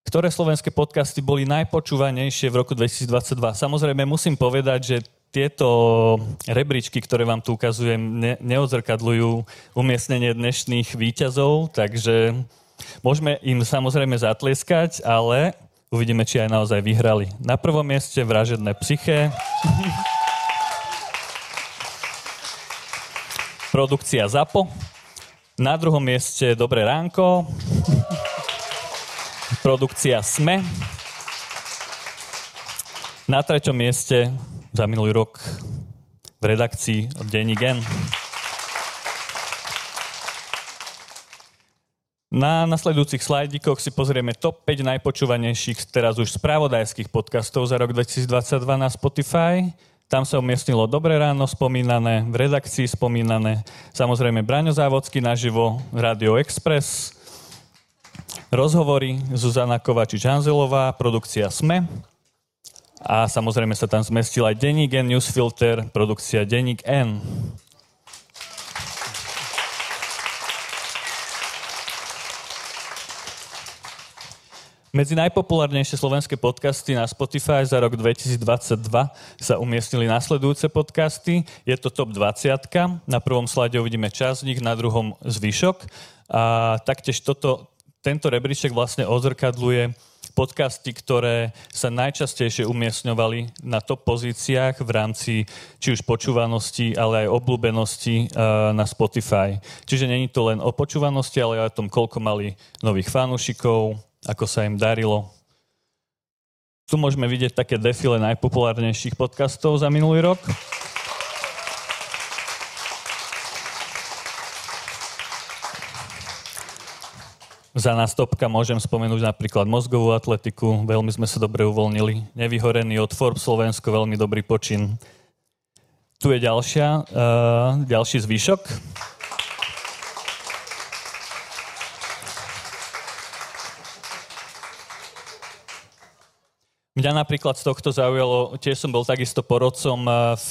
Speaker 7: Ktoré slovenské podcasty boli najpočúvanejšie v roku 2022? Samozrejme musím povedať, že tieto rebríčky, ktoré vám tu ukazujem, ne, neodzrkadľujú umiestnenie dnešných výťazov, takže môžeme im samozrejme zatlieskať, ale uvidíme, či aj naozaj vyhrali. Na prvom mieste Vražedné psyché. *laughs* Produkcia ZAPO. Na druhom mieste Dobré ránko. Produkcia SME. Na treťom mieste za minulý rok v redakcii od Denní Gen. Na nasledujúcich slajdikoch si pozrieme top 5 najpočúvanejších teraz už spravodajských podcastov za rok 2022 na Spotify. Tam sa umiestnilo Dobré ráno spomínané, v redakcii spomínané, samozrejme Braňo Závodský naživo, Radio Express, rozhovory Zuzana Kovačič-Hanzelová, produkcia SME, a samozrejme sa tam zmestil aj denník N Newsfilter, produkcia denník N. Medzi najpopulárnejšie slovenské podcasty na Spotify za rok 2022 sa umiestnili nasledujúce podcasty. Je to top 20. Na prvom slade uvidíme časť z nich, na druhom zvyšok. A taktiež toto, tento rebríček vlastne ozrkadluje podcasty, ktoré sa najčastejšie umiestňovali na top pozíciách v rámci či už počúvanosti, ale aj obľúbenosti uh, na Spotify. Čiže není to len o počúvanosti, ale aj o tom, koľko mali nových fanúšikov, ako sa im darilo. Tu môžeme vidieť také defile najpopulárnejších podcastov za minulý rok. Za nás topka môžem spomenúť napríklad mozgovú atletiku, veľmi sme sa dobre uvoľnili. Nevyhorený od Forbes Slovensko, veľmi dobrý počin. Tu je ďalšia, uh, ďalší zvyšok. Mňa napríklad z tohto zaujalo, tiež som bol takisto porodcom v,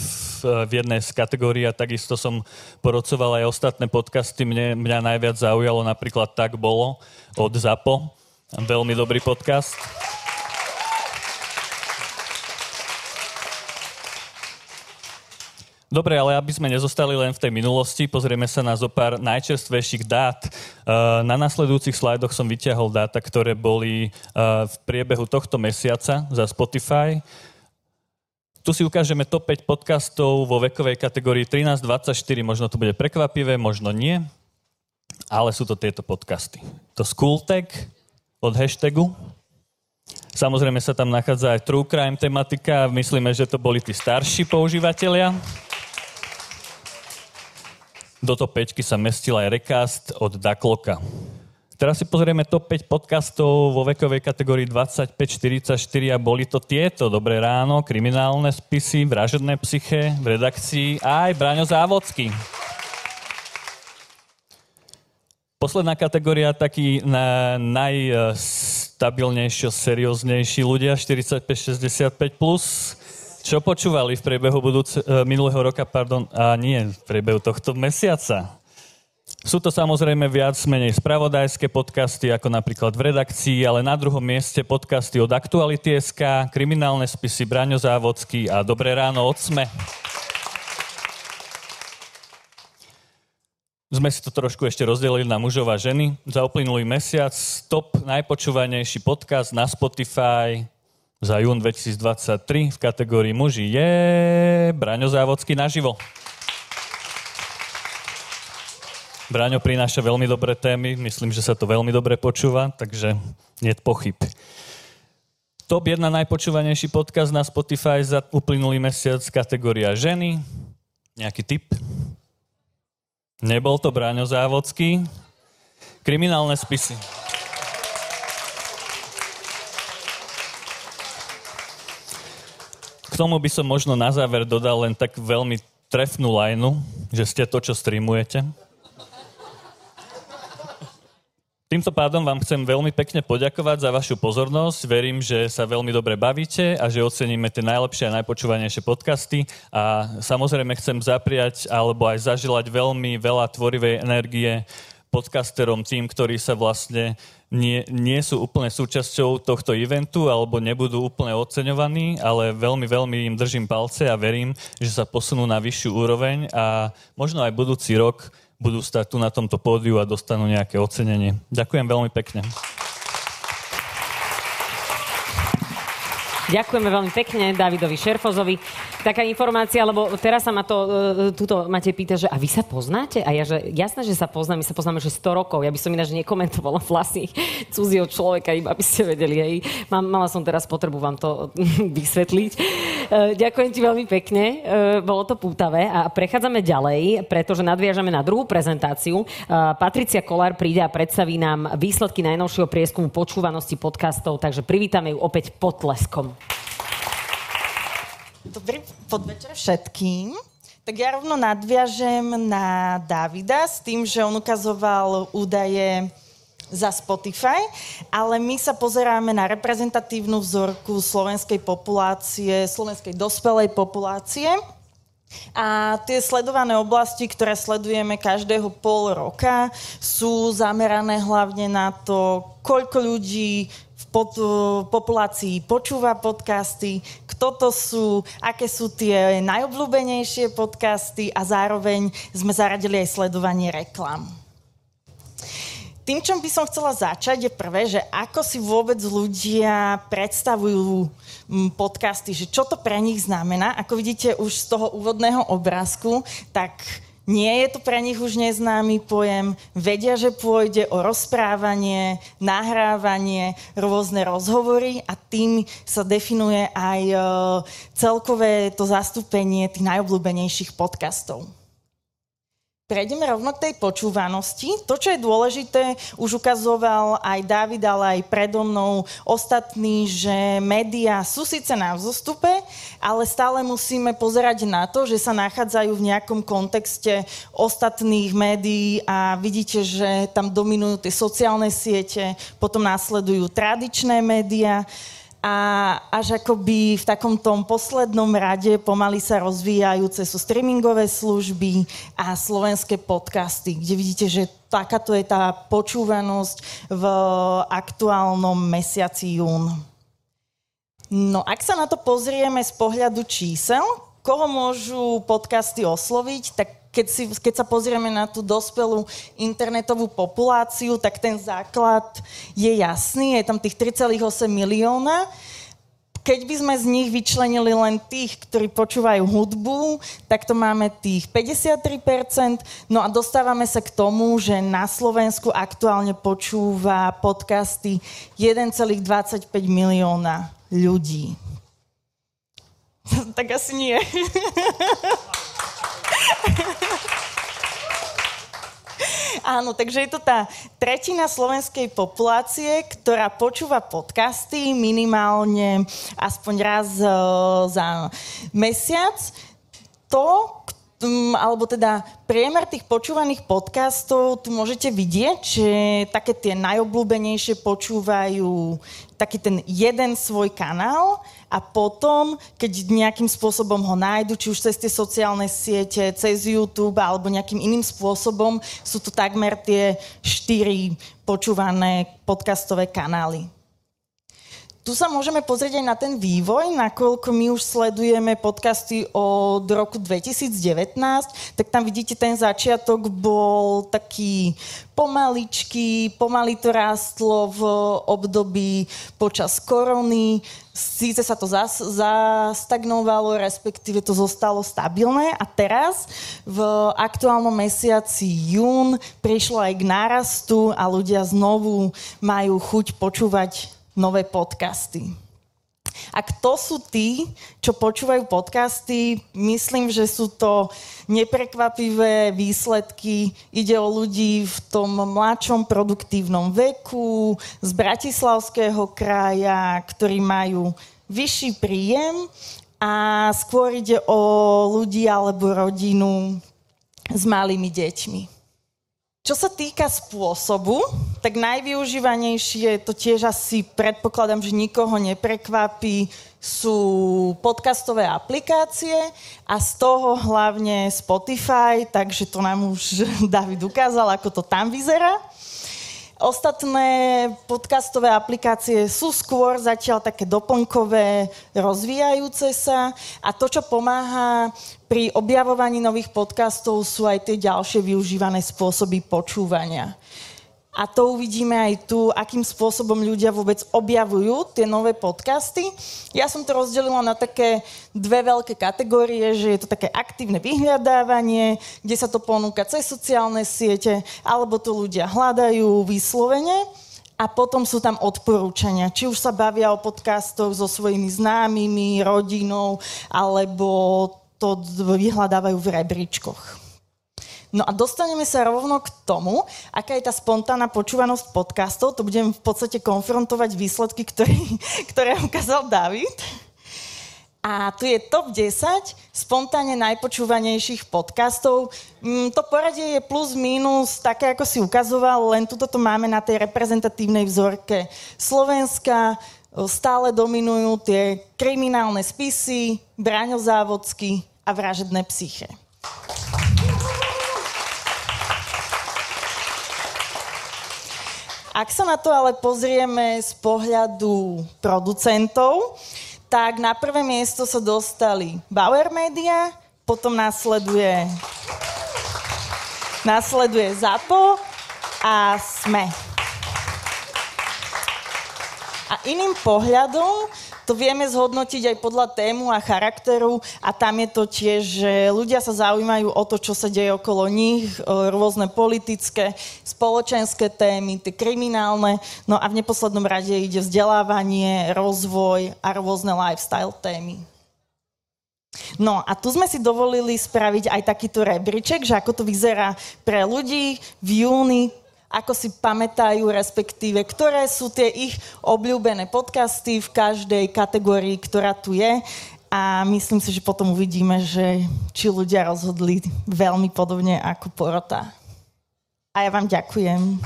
Speaker 7: v jednej z kategórií a takisto som porodcoval aj ostatné podcasty. Mne, mňa najviac zaujalo napríklad Tak bolo od ZAPO. Veľmi dobrý podcast. Dobre, ale aby sme nezostali len v tej minulosti, pozrieme sa na zo pár najčerstvejších dát. Eh, na nasledujúcich slajdoch som vyťahol dáta, ktoré boli eh, v priebehu tohto mesiaca za Spotify. Tu si ukážeme top 5 podcastov vo vekovej kategórii 13-24. Možno to bude prekvapivé, možno nie. Ale sú to tieto podcasty. To Schooltech od hashtagu. Samozrejme sa tam nachádza aj True Crime tematika. Myslíme, že to boli tí starší používateľia. Do top 5 sa mestil aj recast od Dakloka. Teraz si pozrieme top 5 podcastov vo vekovej kategórii 25-44 a boli to tieto. Dobré ráno, kriminálne spisy, vražedné psyche, v redakcii a aj Braňo Závodský. Posledná kategória, taký na, najstabilnejšie, serióznejší ľudia, 45-65+. Plus. Čo počúvali v priebehu budúce, e, minulého roka, pardon, a nie v priebehu tohto mesiaca? Sú to samozrejme viac menej spravodajské podcasty, ako napríklad v redakcii, ale na druhom mieste podcasty od Aktuality.sk, kriminálne spisy Braňo Závodský a Dobré ráno od SME. Sme si to trošku ešte rozdelili na mužov a ženy. Za uplynulý mesiac top najpočúvanejší podcast na Spotify, za jún 2023 v kategórii muži je Braňo Závodský naživo. Braňo prináša veľmi dobré témy, myslím, že sa to veľmi dobre počúva, takže nie pochyb. Top 1 najpočúvanejší podcast na Spotify za uplynulý mesiac kategória ženy. Nejaký tip? Nebol to Braňo Závodský. Kriminálne spisy. K tomu by som možno na záver dodal len tak veľmi trefnú lajnu, že ste to, čo streamujete. Týmto pádom vám chcem veľmi pekne poďakovať za vašu pozornosť. Verím, že sa veľmi dobre bavíte a že oceníme tie najlepšie a najpočúvanejšie podcasty. A samozrejme chcem zapriať alebo aj zažilať veľmi veľa tvorivej energie podcasterom, tým, ktorí sa vlastne nie, nie sú úplne súčasťou tohto eventu alebo nebudú úplne oceňovaní, ale veľmi, veľmi im držím palce a verím, že sa posunú na vyššiu úroveň a možno aj budúci rok budú stať tu na tomto pódiu a dostanú nejaké ocenenie. Ďakujem veľmi pekne.
Speaker 1: Ďakujeme veľmi pekne Davidovi Šerfozovi. Taká informácia, lebo teraz sa ma to, e, túto máte pýta, že a vy sa poznáte? A ja, že jasné, že sa poznáme, my sa poznáme, že 100 rokov. Ja by som ináč nekomentovala *laughs* vlasy cudzieho človeka, iba aby ste vedeli. Hej. Mala som teraz potrebu vám to *laughs* vysvetliť. E, ďakujem ti veľmi pekne, e, bolo to pútavé a prechádzame ďalej, pretože nadviažame na druhú prezentáciu. Patricia Kolár príde a predstaví nám výsledky najnovšieho prieskumu počúvanosti podcastov, takže privítame ju opäť potleskom.
Speaker 8: Dobrý podvečer všetkým. Tak ja rovno nadviažem na Davida s tým, že on ukazoval údaje za Spotify, ale my sa pozeráme na reprezentatívnu vzorku slovenskej populácie, slovenskej dospelej populácie. A tie sledované oblasti, ktoré sledujeme každého pol roka, sú zamerané hlavne na to, koľko ľudí pod, populácii počúva podcasty, kto to sú, aké sú tie najobľúbenejšie podcasty a zároveň sme zaradili aj sledovanie reklam. Tým, čom by som chcela začať, je prvé, že ako si vôbec ľudia predstavujú mm, podcasty, že čo to pre nich znamená. Ako vidíte už z toho úvodného obrázku, tak nie je to pre nich už neznámy pojem, vedia, že pôjde o rozprávanie, nahrávanie, rôzne rozhovory a tým sa definuje aj e, celkové to zastúpenie tých najobľúbenejších podcastov. Prejdeme rovno k tej počúvanosti. To, čo je dôležité, už ukazoval aj David, ale aj predo mnou ostatní, že médiá sú síce na vzostupe, ale stále musíme pozerať na to, že sa nachádzajú v nejakom kontexte ostatných médií a vidíte, že tam dominujú tie sociálne siete, potom následujú tradičné médiá a až akoby v takom tom poslednom rade pomaly sa rozvíjajúce sú streamingové služby a slovenské podcasty, kde vidíte, že takáto je tá počúvanosť v aktuálnom mesiaci jún. No ak sa na to pozrieme z pohľadu čísel, koho môžu podcasty osloviť, tak keď, si, keď sa pozrieme na tú dospelú internetovú populáciu, tak ten základ je jasný, je tam tých 3,8 milióna. Keď by sme z nich vyčlenili len tých, ktorí počúvajú hudbu, tak to máme tých 53%. No a dostávame sa k tomu, že na Slovensku aktuálne počúva podcasty 1,25 milióna ľudí. *laughs* tak asi nie. *laughs* *laughs* Áno, takže je to tá tretina slovenskej populácie, ktorá počúva podcasty minimálne aspoň raz uh, za mesiac. To, alebo teda priemer tých počúvaných podcastov, tu môžete vidieť, že také tie najobľúbenejšie počúvajú taký ten jeden svoj kanál a potom, keď nejakým spôsobom ho nájdu, či už cez tie sociálne siete, cez YouTube alebo nejakým iným spôsobom, sú to takmer tie štyri počúvané podcastové kanály. Tu sa môžeme pozrieť aj na ten vývoj, nakoľko my už sledujeme podcasty od roku 2019, tak tam vidíte, ten začiatok bol taký pomaličký, pomaly to rástlo v období počas korony, síce sa to zas, zastagnovalo, respektíve to zostalo stabilné. A teraz v aktuálnom mesiaci jún prišlo aj k nárastu a ľudia znovu majú chuť počúvať nové podcasty. A kto sú tí, čo počúvajú podcasty? Myslím, že sú to neprekvapivé výsledky. Ide o ľudí v tom mladšom produktívnom veku, z Bratislavského kraja, ktorí majú vyšší príjem a skôr ide o ľudí alebo rodinu s malými deťmi. Čo sa týka spôsobu, tak najvyužívanejšie, to tiež asi predpokladám, že nikoho neprekvapí, sú podcastové aplikácie a z toho hlavne Spotify, takže to nám už *laughs* David ukázal, ako to tam vyzerá. Ostatné podcastové aplikácie sú skôr zatiaľ také doplnkové, rozvíjajúce sa a to, čo pomáha pri objavovaní nových podcastov sú aj tie ďalšie využívané spôsoby počúvania. A to uvidíme aj tu, akým spôsobom ľudia vôbec objavujú tie nové podcasty. Ja som to rozdelila na také dve veľké kategórie, že je to také aktívne vyhľadávanie, kde sa to ponúka cez sociálne siete, alebo to ľudia hľadajú vyslovene. A potom sú tam odporúčania. Či už sa bavia o podcastoch so svojimi známymi, rodinou, alebo to vyhľadávajú v rebríčkoch. No a dostaneme sa rovno k tomu, aká je tá spontánna počúvanosť podcastov. To budem v podstate konfrontovať výsledky, ktoré, *laughs* ktoré ukázal David. A tu je top 10 spontánne najpočúvanejších podcastov. Mm, to poradie je plus minus také, ako si ukazoval, len tuto to máme na tej reprezentatívnej vzorke Slovenska. Stále dominujú tie kriminálne spisy, braňozávodsky a vražedné psyche. Ak sa na to ale pozrieme z pohľadu producentov, tak na prvé miesto sa dostali Bauer Media, potom nasleduje, nasleduje ZAPO a SME. A iným pohľadom to vieme zhodnotiť aj podľa tému a charakteru a tam je to tiež, že ľudia sa zaujímajú o to, čo sa deje okolo nich, rôzne politické, spoločenské témy, tie kriminálne, no a v neposlednom rade ide vzdelávanie, rozvoj a rôzne lifestyle témy. No a tu sme si dovolili spraviť aj takýto rebríček, že ako to vyzerá pre ľudí v júni ako si pamätajú, respektíve, ktoré sú tie ich obľúbené podcasty v každej kategórii, ktorá tu je. A myslím si, že potom uvidíme, že či ľudia rozhodli veľmi podobne ako porota. A ja vám ďakujem.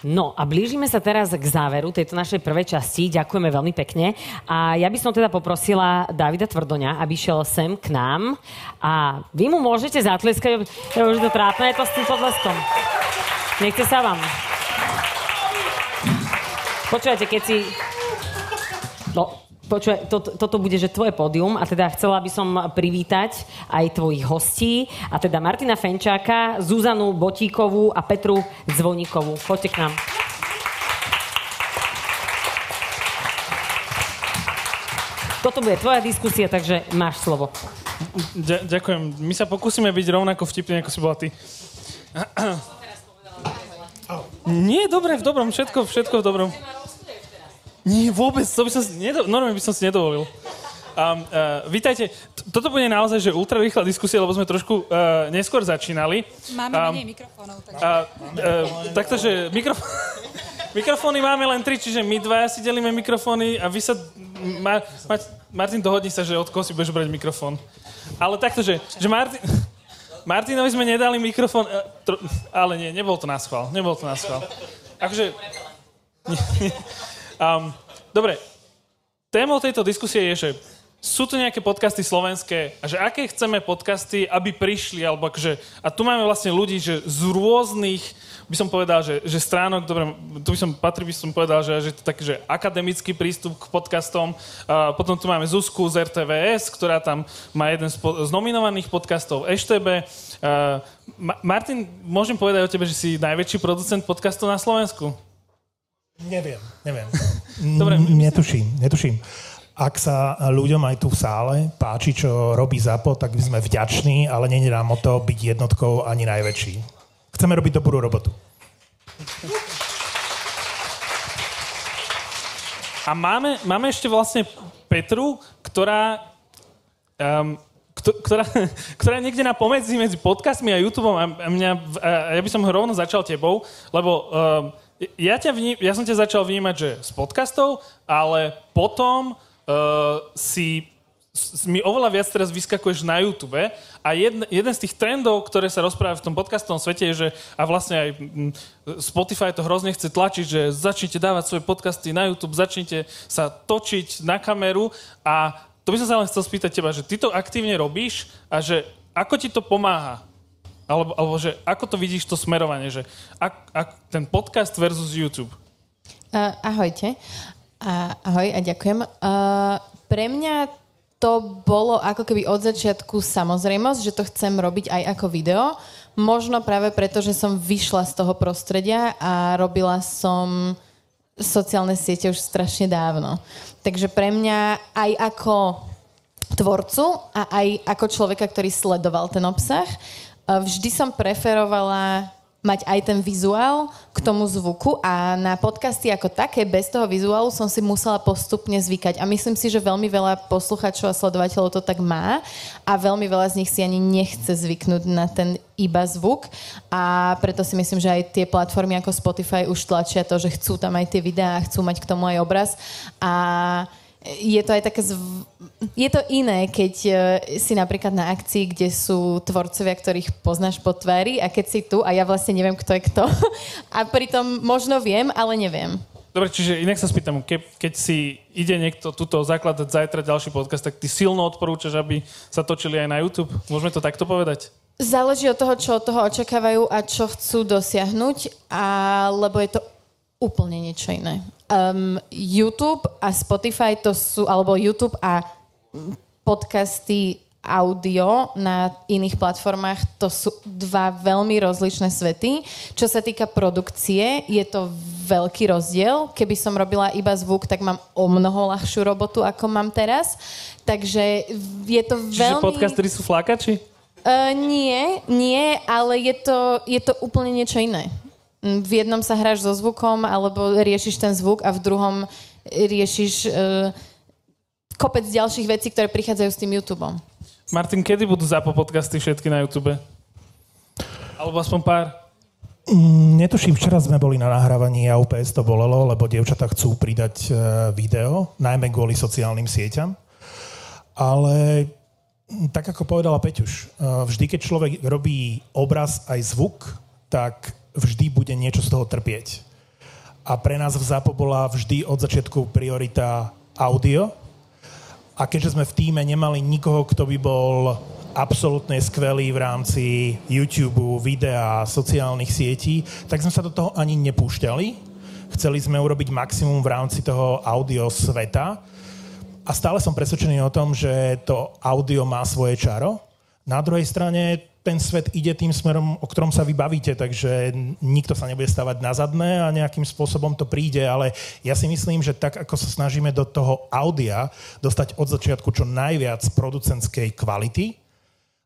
Speaker 1: No a blížime sa teraz k záveru tejto našej prvej časti. Ďakujeme veľmi pekne. A ja by som teda poprosila Davida Tvrdoňa, aby šiel sem k nám. A vy mu môžete zatleskať. Ja už to trápne, je to s tým podleskom. Nechce sa vám. Počúvajte, keď si... No, Počuaj, to, toto bude, že tvoje pódium a teda chcela by som privítať aj tvojich hostí a teda Martina Fenčáka, Zuzanu Botíkovú a Petru Zvoníkovú. Poďte k nám. Toto bude tvoja diskusia, takže máš slovo.
Speaker 2: ďakujem. My sa pokúsime byť rovnako vtipní, ako si bola ty. Nie, dobre, v dobrom, všetko, všetko v dobrom. Nie, vôbec, to by som si, nedo, normálne by som si nedovolil. Um, uh, vítajte. Toto bude naozaj že ultra rýchla diskusia, lebo sme trošku uh, neskôr začínali.
Speaker 9: Máme um, menej mikrofónov. Takže... Uh,
Speaker 2: uh, takto, že mikrofón... *laughs* Mikrofóny máme len tri, čiže my dva si delíme mikrofóny a vy sa... Ma, Ma, Martin, dohodni sa, že od koho si budeš brať mikrofón. Ale takto, že, že Martin... *laughs* Martinovi sme nedali mikrofón, ale nie, nebol to na schvál. Nebol to na schvál. Akože... *laughs* Um, dobre, témou tejto diskusie je, že sú tu nejaké podcasty slovenské a že aké chceme podcasty, aby prišli, alebo akože, a tu máme vlastne ľudí, že z rôznych, by som povedal, že, že stránok, dobre, tu by som, Patri by som povedal, že, že to taký, že akademický prístup k podcastom. A potom tu máme Zuzku z RTVS, ktorá tam má jeden z, z nominovaných podcastov EŠTB. Uh, Martin, môžem povedať o tebe, že si najväčší producent podcastov na Slovensku?
Speaker 10: Neviem, neviem. Dobre, netuším, netuším. Ak sa ľuďom aj tu v sále páči, čo robí ZAPO, tak by sme vďační, ale není nám o to byť jednotkou ani najväčší. Chceme robiť dobrú robotu.
Speaker 2: A máme, máme ešte vlastne Petru, ktorá, um, ktorá, *laughs* ktorá je niekde na pomedzi medzi podcastmi a YouTube a, mňa, a ja by som rovno začal tebou, lebo um, ja, ťa vním, ja som ťa začal vnímať, že z podcastov, ale potom uh, si mi oveľa viac teraz vyskakuješ na YouTube a jeden, jeden z tých trendov, ktoré sa rozprávajú v tom podcastovom svete je, že a vlastne aj mm, Spotify to hrozne chce tlačiť, že začnite dávať svoje podcasty na YouTube, začnite sa točiť na kameru a to by som sa len chcel spýtať teba, že ty to aktívne robíš a že ako ti to pomáha? Alebo, alebo že ako to vidíš to smerovanie, že ak, ak ten podcast versus YouTube?
Speaker 11: Uh, ahojte. Uh, ahoj a ďakujem. Uh, pre mňa to bolo ako keby od začiatku samozrejmosť, že to chcem robiť aj ako video. Možno práve preto, že som vyšla z toho prostredia a robila som sociálne siete už strašne dávno. Takže pre mňa aj ako tvorcu a aj ako človeka, ktorý sledoval ten obsah, vždy som preferovala mať aj ten vizuál k tomu zvuku a na podcasty ako také, bez toho vizuálu som si musela postupne zvykať. A myslím si, že veľmi veľa posluchačov a sledovateľov to tak má a veľmi veľa z nich si ani nechce zvyknúť na ten iba zvuk a preto si myslím, že aj tie platformy ako Spotify už tlačia to, že chcú tam aj tie videá, chcú mať k tomu aj obraz a je to aj také... Zv... Je to iné, keď uh, si napríklad na akcii, kde sú tvorcovia, ktorých poznáš po tvári a keď si tu a ja vlastne neviem, kto je kto. *laughs* a pritom možno viem, ale neviem.
Speaker 2: Dobre, čiže inak sa spýtam, ke, keď si ide niekto tuto zakladať zajtra ďalší podcast, tak ty silno odporúčaš, aby sa točili aj na YouTube? Môžeme to takto povedať?
Speaker 11: Záleží od toho, čo od toho očakávajú a čo chcú dosiahnuť, lebo je to úplne niečo iné um, YouTube a Spotify to sú, alebo YouTube a podcasty audio na iných platformách, to sú dva veľmi rozličné svety. Čo sa týka produkcie, je to veľký rozdiel. Keby som robila iba zvuk, tak mám o mnoho ľahšiu robotu, ako mám teraz. Takže je to
Speaker 2: Čiže
Speaker 11: veľmi...
Speaker 2: Čiže podcastery sú flákači?
Speaker 11: Uh, nie, nie, ale je to, je to úplne niečo iné v jednom sa hráš so zvukom, alebo riešiš ten zvuk a v druhom riešiš uh, kopec ďalších vecí, ktoré prichádzajú s tým YouTubeom.
Speaker 2: Martin, kedy budú ZAPO podcasty všetky na YouTube? Alebo aspoň pár?
Speaker 10: Mm, netuším, včera sme boli na nahrávaní a UPS to bolelo, lebo dievčatá chcú pridať uh, video, najmä kvôli sociálnym sieťam. Ale mm, tak ako povedala Peťuš, uh, vždy, keď človek robí obraz aj zvuk, tak vždy bude niečo z toho trpieť. A pre nás v ZAPO bola vždy od začiatku priorita audio. A keďže sme v týme nemali nikoho, kto by bol absolútne skvelý v rámci YouTube, videa, sociálnych sietí, tak sme sa do toho ani nepúšťali. Chceli sme urobiť maximum v rámci toho audio sveta. A stále som presvedčený o tom, že to audio má svoje čaro. Na druhej strane ten svet ide tým smerom, o ktorom sa vybavíte, takže nikto sa nebude stavať na zadné a nejakým spôsobom to príde, ale ja si myslím, že tak, ako sa snažíme do toho audia dostať od začiatku čo najviac producentskej kvality,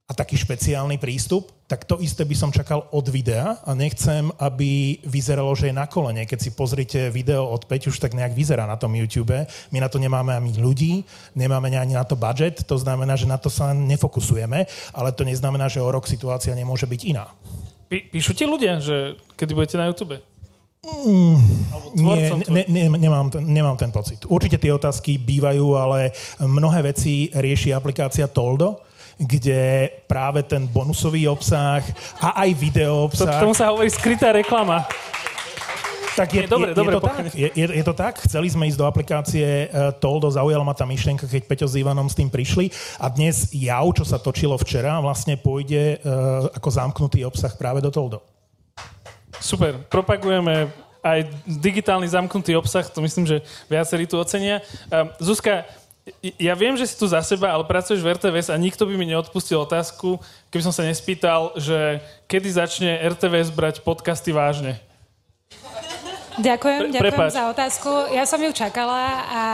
Speaker 10: a taký špeciálny prístup, tak to isté by som čakal od videa a nechcem, aby vyzeralo, že je na kolene. Keď si pozrite video od už tak nejak vyzerá na tom YouTube. My na to nemáme ani ľudí, nemáme ani na to budget, to znamená, že na to sa nefokusujeme, ale to neznamená, že o rok situácia nemôže byť iná.
Speaker 2: Pí- píšu ti ľudia, že kedy budete na YouTube?
Speaker 10: Mm, nie, ne, ne, nemám, ten, nemám ten pocit. Určite tie otázky bývajú, ale mnohé veci rieši aplikácia Toldo, kde práve ten bonusový obsah a aj video obsah...
Speaker 2: To, tomu sa hovorí skrytá reklama.
Speaker 10: Tak je, je, dobre, je, dobre, je, to tak? Je, je, to tak? Chceli sme ísť do aplikácie uh, Toldo, zaujala ma tá myšlienka, keď Peťo s Ivanom s tým prišli a dnes JAV, čo sa točilo včera, vlastne pôjde uh, ako zamknutý obsah práve do Toldo.
Speaker 2: Super, propagujeme aj digitálny zamknutý obsah, to myslím, že viacerí tu ocenia. Uh, Zuzka, ja viem, že si tu za seba, ale pracuješ v RTVS a nikto by mi neodpustil otázku, keby som sa nespýtal, že kedy začne RTVS brať podcasty vážne.
Speaker 9: Ďakujem, Pre, ďakujem za otázku. Ja som ju čakala a,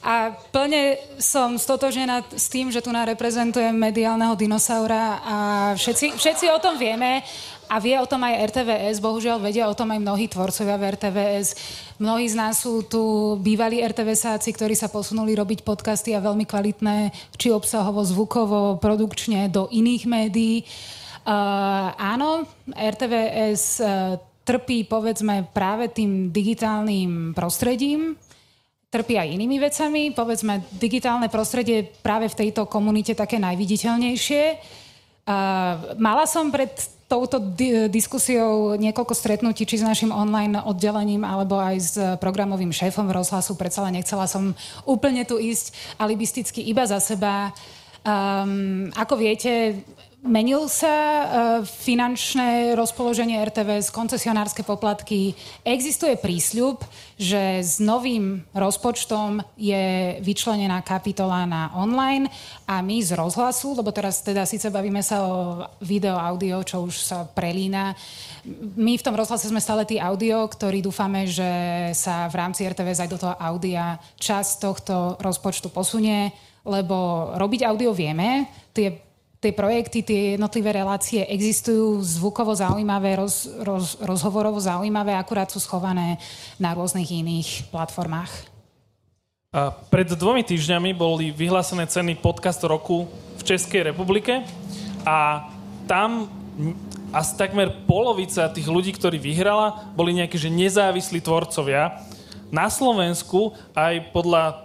Speaker 9: a plne som stotožená s tým, že tu reprezentujem mediálneho dinosaura a všetci, všetci o tom vieme a vie o tom aj RTVS, bohužiaľ vedia o tom aj mnohí tvorcovia v RTVS. Mnohí z nás sú tu bývalí RTVSáci, ktorí sa posunuli robiť podcasty a veľmi kvalitné, či obsahovo, zvukovo, produkčne do iných médií. Uh, áno, RTVS uh, trpí, povedzme, práve tým digitálnym prostredím, trpí aj inými vecami. Povedzme, digitálne prostredie práve v tejto komunite také najviditeľnejšie. Uh, mala som pred touto di- diskusiou niekoľko stretnutí, či s našim online oddelením, alebo aj s programovým šéfom v rozhlasu. Predsa len nechcela som úplne tu ísť alibisticky iba za seba. Um, ako viete, Menil sa uh, finančné rozpoloženie RTVS, koncesionárske poplatky. Existuje prísľub, že s novým rozpočtom je vyčlenená kapitola na online a my z rozhlasu, lebo teraz teda síce bavíme sa o video, audio, čo už sa prelína, my v tom rozhlase sme stále tí audio, ktorí dúfame, že sa v rámci RTVS aj do toho audia čas tohto rozpočtu posunie, lebo robiť audio vieme, tie tie projekty, tie jednotlivé relácie existujú zvukovo zaujímavé, roz, roz, rozhovorovo zaujímavé, akurát sú schované na rôznych iných platformách.
Speaker 2: A pred dvomi týždňami boli vyhlásené ceny podcast roku v Českej republike a tam asi takmer polovica tých ľudí, ktorí vyhrala, boli nejakí že nezávislí tvorcovia. Na Slovensku aj podľa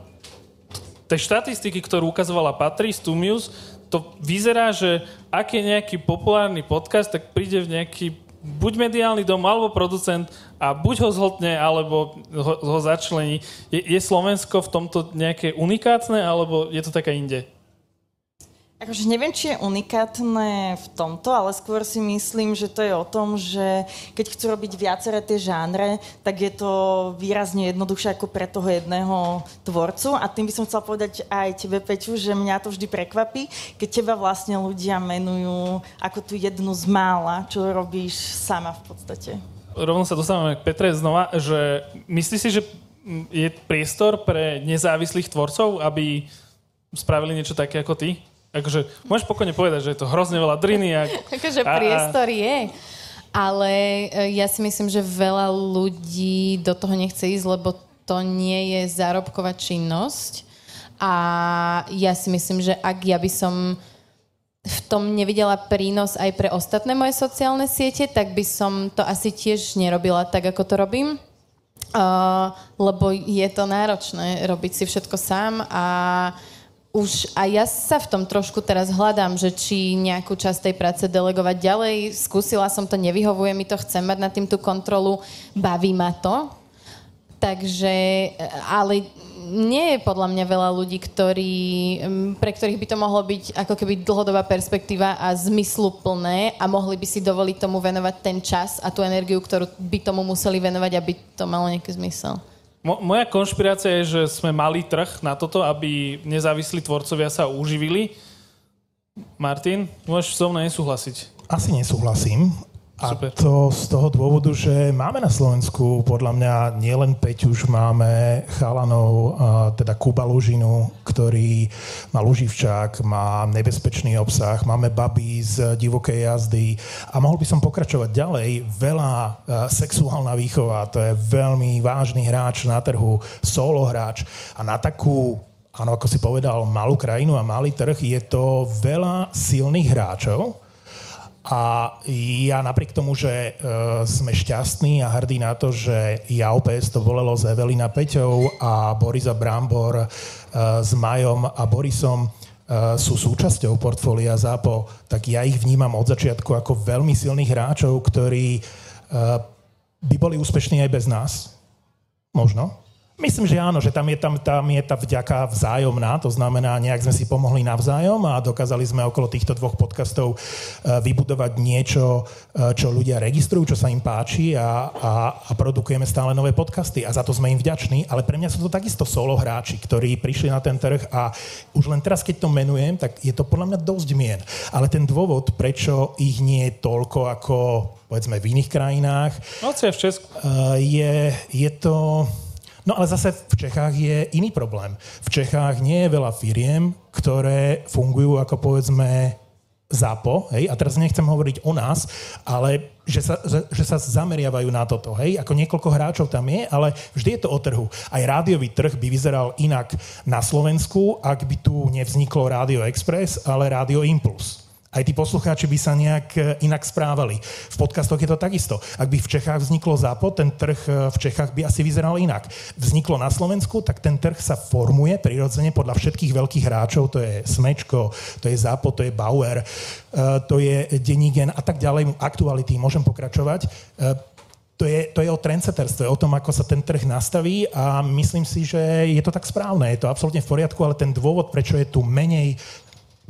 Speaker 2: tej štatistiky, ktorú ukazovala Patri Stumius, to vyzerá, že ak je nejaký populárny podcast, tak príde v nejaký buď mediálny dom, alebo producent a buď ho zhltne, alebo ho, ho začlení. Je, je Slovensko v tomto nejaké unikátne, alebo je to taká inde?
Speaker 8: Akože neviem, či je unikátne v tomto, ale skôr si myslím, že to je o tom, že keď chcú robiť viaceré tie žánre, tak je to výrazne jednoduchšie ako pre toho jedného tvorcu. A tým by som chcela povedať aj tebe, Peťu, že mňa to vždy prekvapí, keď teba vlastne ľudia menujú ako tú jednu z mála, čo robíš sama v podstate.
Speaker 2: Rovno sa dostávame k Petre znova, že myslíš si, že je priestor pre nezávislých tvorcov, aby spravili niečo také ako ty? Akože, môžeš pokojne povedať, že je to hrozne veľa driny. A, *laughs*
Speaker 11: akože priestor je. Ale e, ja si myslím, že veľa ľudí do toho nechce ísť, lebo to nie je zárobková činnosť. A ja si myslím, že ak ja by som v tom nevidela prínos aj pre ostatné moje sociálne siete, tak by som to asi tiež nerobila tak, ako to robím. Uh, lebo je to náročné robiť si všetko sám a uh, už aj ja sa v tom trošku teraz hľadám, že či nejakú časť tej práce delegovať ďalej. Skúsila som to, nevyhovuje mi to, chcem mať nad tým tú kontrolu, baví ma to. Takže, ale nie je podľa mňa veľa ľudí, ktorí, pre ktorých by to mohlo byť ako keby dlhodobá perspektíva a zmysluplné a mohli by si dovoliť tomu venovať ten čas a tú energiu, ktorú by tomu museli venovať, aby to malo nejaký zmysel.
Speaker 2: Mo- moja konšpirácia je, že sme mali trh na toto, aby nezávislí tvorcovia sa uživili. Martin, môžeš so mnou nesúhlasiť.
Speaker 10: Asi nesúhlasím. A Super. to z toho dôvodu, že máme na Slovensku podľa mňa nielen Peť, už máme chalanov, teda Kuba Lužinu, ktorý má Luživčák, má nebezpečný obsah, máme baby z divokej jazdy a mohol by som pokračovať ďalej. Veľa sexuálna výchova, to je veľmi vážny hráč na trhu, solo hráč a na takú áno, ako si povedal, malú krajinu a malý trh, je to veľa silných hráčov, a ja napriek tomu, že uh, sme šťastní a hrdí na to, že ja OPS to volelo s Evelina Peťou a Borisa Brambor uh, s Majom a Borisom uh, sú súčasťou portfólia ZAPO, tak ja ich vnímam od začiatku ako veľmi silných hráčov, ktorí by boli úspešní aj bez nás. Možno. Myslím, že áno, že tam je, tam, tam je tá vďaka vzájomná, to znamená, nejak sme si pomohli navzájom a dokázali sme okolo týchto dvoch podcastov uh, vybudovať niečo, uh, čo ľudia registrujú, čo sa im páči a, a, a produkujeme stále nové podcasty a za to sme im vďační, ale pre mňa sú to takisto solo hráči, ktorí prišli na ten trh a už len teraz, keď to menujem, tak je to podľa mňa dosť mien. Ale ten dôvod, prečo ich nie je toľko ako povedzme v iných krajinách,
Speaker 2: no, v Česku.
Speaker 10: Uh, je, je to No ale zase v Čechách je iný problém. V Čechách nie je veľa firiem, ktoré fungujú ako povedzme ZAPO, hej, a teraz nechcem hovoriť o nás, ale že sa, že, sa zameriavajú na toto, hej, ako niekoľko hráčov tam je, ale vždy je to o trhu. Aj rádiový trh by vyzeral inak na Slovensku, ak by tu nevzniklo Rádio Express, ale Rádio Impuls Aj tí poslucháči by sa nejak e, inak správali. V podcastoch je to takisto. Ak by v Čechách vzniklo zápo, ten trh e, v Čechách by asi vyzeral inak. Vzniklo na Slovensku, tak ten trh sa formuje prirodzene podľa všetkých veľkých hráčov, to je Smečko, to je zápo, to je Bauer, e, to je Denigen a tak ďalej, aktuality, môžem pokračovať to je, to je o trendsetterstve, o tom, ako sa ten trh nastaví a myslím si, že je to tak správne, je to absolútne v poriadku, ale ten dôvod, prečo je tu menej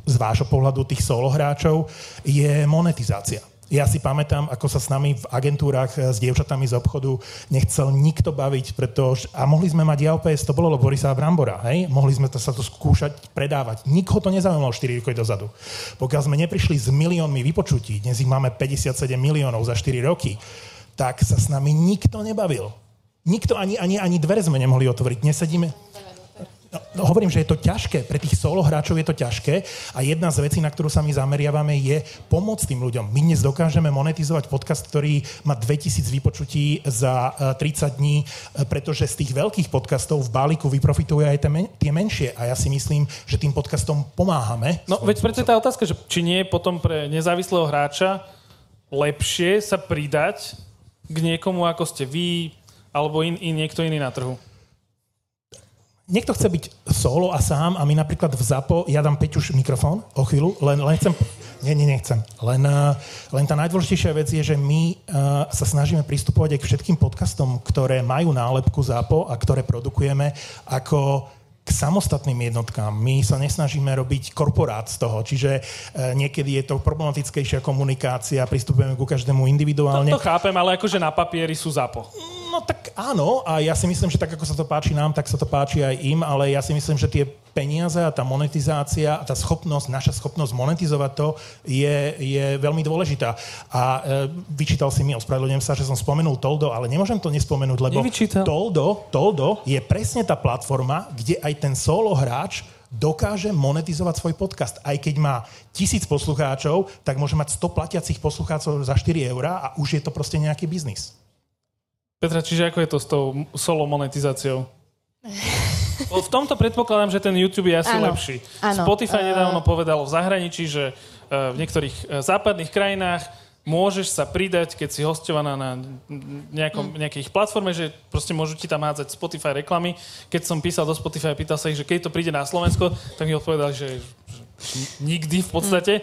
Speaker 10: z vášho pohľadu tých solohráčov, je monetizácia. Ja si pamätám, ako sa s nami v agentúrach s dievčatami z obchodu nechcel nikto baviť, pretože... A mohli sme mať JLPS, to bolo Borisa Brambora, hej? Mohli sme to, sa to skúšať predávať. Nikoho to nezaujímalo 4 roky dozadu. Pokiaľ sme neprišli s miliónmi vypočutí, dnes ich máme 57 miliónov za 4 roky, tak sa s nami nikto nebavil. Nikto ani, ani, ani dvere sme nemohli otvoriť. Nesedíme... No, hovorím, že je to ťažké, pre tých solo hráčov je to ťažké a jedna z vecí, na ktorú sa my zameriavame, je pomôcť tým ľuďom. My dnes dokážeme monetizovať podcast, ktorý má 2000 vypočutí za 30 e, dní, e, pretože z tých veľkých podcastov v balíku vyprofitujú aj tie, men- tie menšie a ja si myslím, že tým podcastom pomáhame.
Speaker 2: No veď preto tá otázka, že či nie je potom pre nezávislého hráča lepšie sa pridať k niekomu, ako ste vy, alebo in, in, niekto iný na trhu?
Speaker 10: Niekto chce byť solo a sám a my napríklad v ZAPO, ja dám Peťuš mikrofón o chvíľu, len, len chcem... Nie, nie, nechcem. Len, eh, len tá najdôležitejšia vec je, že my uh, sa snažíme pristupovať aj k všetkým podcastom, ktoré majú nálepku ZAPO a ktoré produkujeme ako k samostatným jednotkám. My sa nesnažíme robiť korporát z toho, čiže e, niekedy je to problematickejšia komunikácia, pristupujeme ku každému individuálne.
Speaker 2: To, to chápem, ale akože na papieri sú ZAPO.
Speaker 10: No tak áno, a ja si myslím, že tak ako sa to páči nám, tak sa to páči aj im, ale ja si myslím, že tie peniaze a tá monetizácia a tá schopnosť, naša schopnosť monetizovať to je, je veľmi dôležitá. A e, vyčítal si mi, ospravedlňujem sa, že som spomenul Toldo, ale nemôžem to nespomenúť, lebo Toldo, Toldo je presne tá platforma, kde aj ten solo hráč dokáže monetizovať svoj podcast. Aj keď má tisíc poslucháčov, tak môže mať 100 platiacich poslucháčov za 4 eurá a už je to proste nejaký biznis.
Speaker 2: Petra, čiže ako je to s tou solo monetizáciou? V tomto predpokladám, že ten YouTube je asi ano. lepší. Ano. Spotify nedávno povedal v zahraničí, že e, v niektorých e, západných krajinách môžeš sa pridať, keď si hostovaná na nejakom, mm. nejakej platforme, že proste môžu ti tam hádzať Spotify reklamy. Keď som písal do Spotify a pýtal sa ich, že keď to príde na Slovensko, tak mi odpovedali, že, že nikdy v podstate.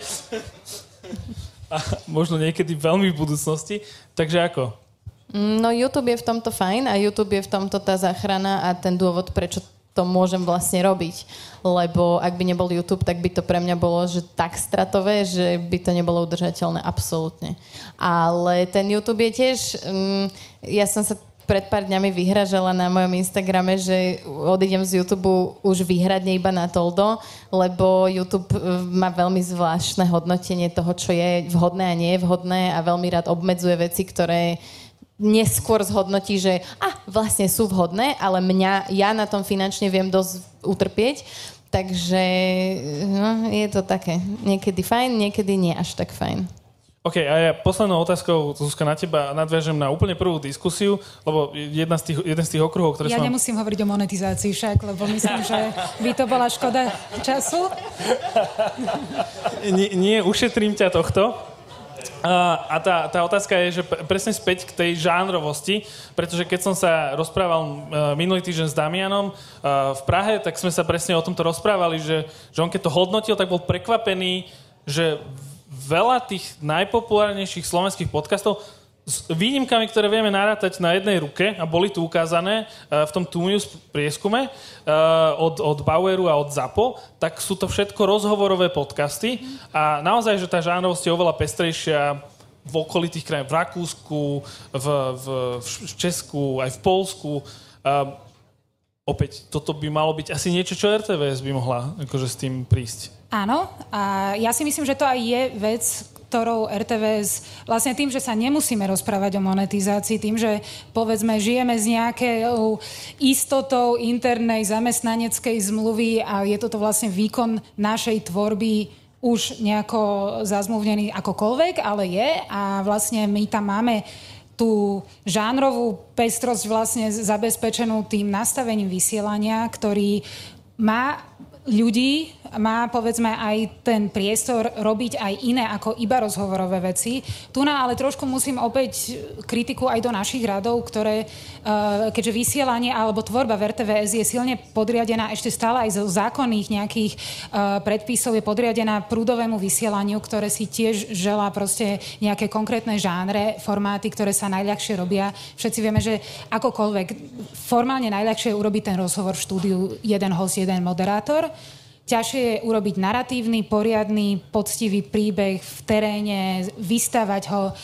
Speaker 2: A možno niekedy veľmi v budúcnosti. Takže ako?
Speaker 11: No YouTube je v tomto fajn a YouTube je v tomto tá záchrana a ten dôvod, prečo to môžem vlastne robiť. Lebo ak by nebol YouTube, tak by to pre mňa bolo že tak stratové, že by to nebolo udržateľné absolútne. Ale ten YouTube je tiež... Um, ja som sa pred pár dňami vyhražala na mojom Instagrame, že odídem z YouTube už vyhradne iba na Toldo, lebo YouTube e, má veľmi zvláštne hodnotenie toho, čo je vhodné a nie je vhodné a veľmi rád obmedzuje veci, ktoré neskôr zhodnotí, že a, vlastne sú vhodné, ale mňa, ja na tom finančne viem dosť utrpieť, takže no, je to také niekedy fajn, niekedy nie až tak fajn.
Speaker 2: OK, a ja poslednou otázkou, Zuzka, na teba nadviažem na úplne prvú diskusiu, lebo jedna z tých, jeden z tých okruhov, ktoré
Speaker 9: Ja
Speaker 2: som...
Speaker 9: nemusím hovoriť o monetizácii však, lebo myslím, že by to bola škoda času. *laughs*
Speaker 2: nie, nie, ušetrím ťa tohto. A tá, tá otázka je, že presne späť k tej žánrovosti, pretože keď som sa rozprával e, minulý týždeň s Damianom e, v Prahe, tak sme sa presne o tomto rozprávali, že, že on keď to hodnotil, tak bol prekvapený, že veľa tých najpopulárnejších slovenských podcastov s výnimkami, ktoré vieme narátať na jednej ruke a boli tu ukázané uh, v tom Tunius prieskume uh, od, od Baueru a od ZAPO, tak sú to všetko rozhovorové podcasty a naozaj, že tá žánrovosť je oveľa pestrejšia v okolitých krajín, v Rakúsku, v, v, v Česku, aj v Polsku. Uh, opäť, toto by malo byť asi niečo, čo RTVS by mohla akože s tým prísť.
Speaker 9: Áno, a ja si myslím, že to aj je vec, ktorou RTVS, vlastne tým, že sa nemusíme rozprávať o monetizácii, tým, že povedzme žijeme z nejakou istotou internej zamestnaneckej zmluvy a je toto vlastne výkon našej tvorby už nejako zazmluvnený akokoľvek, ale je. A vlastne my tam máme tú žánrovú pestrosť vlastne zabezpečenú tým nastavením vysielania, ktorý má ľudí, má povedzme aj ten priestor robiť aj iné ako iba rozhovorové veci. Tu na ale trošku musím opäť kritiku aj do našich radov, ktoré, uh, keďže vysielanie alebo tvorba v RTVS je silne podriadená ešte stále aj zo zákonných nejakých uh, predpisov, je podriadená prúdovému vysielaniu, ktoré si tiež želá proste nejaké konkrétne žánre, formáty, ktoré sa najľahšie robia. Všetci vieme, že akokoľvek formálne najľahšie je urobiť ten rozhovor v štúdiu jeden host, jeden moderátor. Ťažšie je urobiť naratívny, poriadny, poctivý príbeh v teréne, vystavať ho,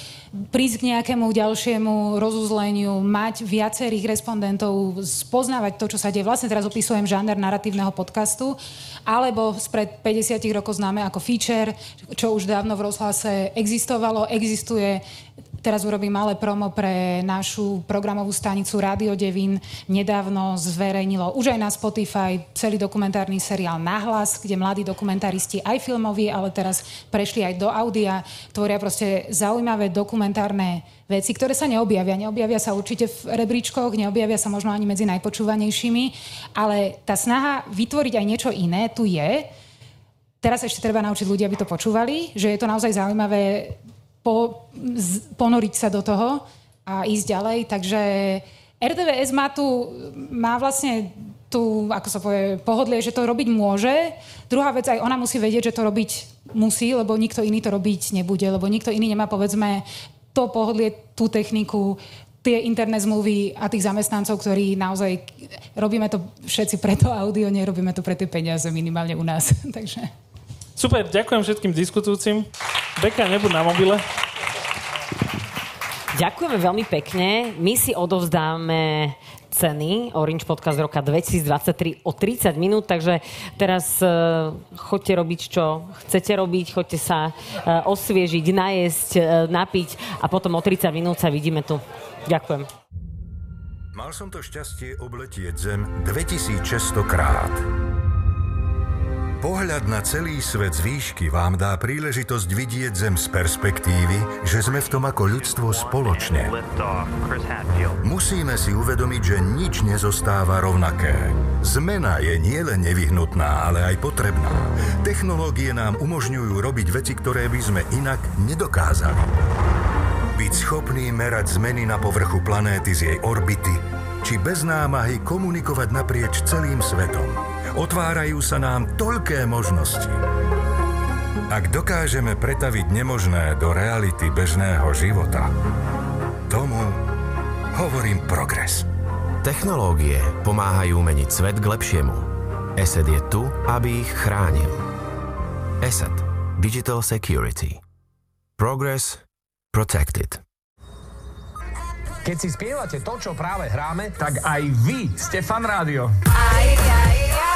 Speaker 9: prísť k nejakému ďalšiemu rozuzleniu, mať viacerých respondentov, spoznávať to, čo sa deje. Vlastne teraz opisujem žáner naratívneho podcastu, alebo spred 50 rokov známe ako feature, čo už dávno v rozhlase existovalo, existuje Teraz urobím malé promo pre našu programovú stanicu Radio Devin. Nedávno zverejnilo už aj na Spotify celý dokumentárny seriál Nahlas, kde mladí dokumentaristi aj filmoví, ale teraz prešli aj do audia. Tvoria proste zaujímavé dokumentárne veci, ktoré sa neobjavia. Neobjavia sa určite v rebríčkoch, neobjavia sa možno ani medzi najpočúvanejšími, ale tá snaha vytvoriť aj niečo iné tu je. Teraz ešte treba naučiť ľudí, aby to počúvali, že je to naozaj zaujímavé po, z, ponoriť sa do toho a ísť ďalej. Takže RTVS má tu, má vlastne tu, ako sa povie, pohodlie, že to robiť môže. Druhá vec, aj ona musí vedieť, že to robiť musí, lebo nikto iný to robiť nebude, lebo nikto iný nemá, povedzme, to pohodlie, tú techniku, tie interné zmluvy a tých zamestnancov, ktorí naozaj robíme to všetci pre to audio, nerobíme to pre tie peniaze minimálne u nás. *laughs* Takže...
Speaker 2: Super, ďakujem všetkým diskutujúcim. Beka, nebud na mobile.
Speaker 1: Ďakujeme veľmi pekne. My si odovzdáme ceny Orange Podcast roka 2023 o 30 minút, takže teraz uh, chodte robiť, čo chcete robiť, chodte sa uh, osviežiť, najesť, uh, napiť a potom o 30 minút sa vidíme tu. Ďakujem.
Speaker 12: Mal som to šťastie obletieť Zem 2600 krát. Pohľad na celý svet z výšky vám dá príležitosť vidieť Zem z perspektívy, že sme v tom ako ľudstvo spoločne. Musíme si uvedomiť, že nič nezostáva rovnaké. Zmena je nielen nevyhnutná, ale aj potrebná. Technológie nám umožňujú robiť veci, ktoré by sme inak nedokázali. Byť schopný merať zmeny na povrchu planéty z jej orbity, či bez námahy komunikovať naprieč celým svetom. Otvárajú sa nám toľké možnosti. Ak dokážeme pretaviť nemožné do reality bežného života, tomu hovorím progres.
Speaker 13: Technológie pomáhajú meniť svet k lepšiemu. ESET je tu, aby ich chránil. ESET Digital Security. Progress Protected.
Speaker 14: Keď si spievate to, čo práve hráme, tak aj vy ste fan rádio.
Speaker 15: Aj, aj, ja.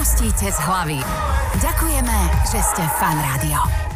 Speaker 16: Nepustíte z hlavy. Ďakujeme, že ste fan rádio.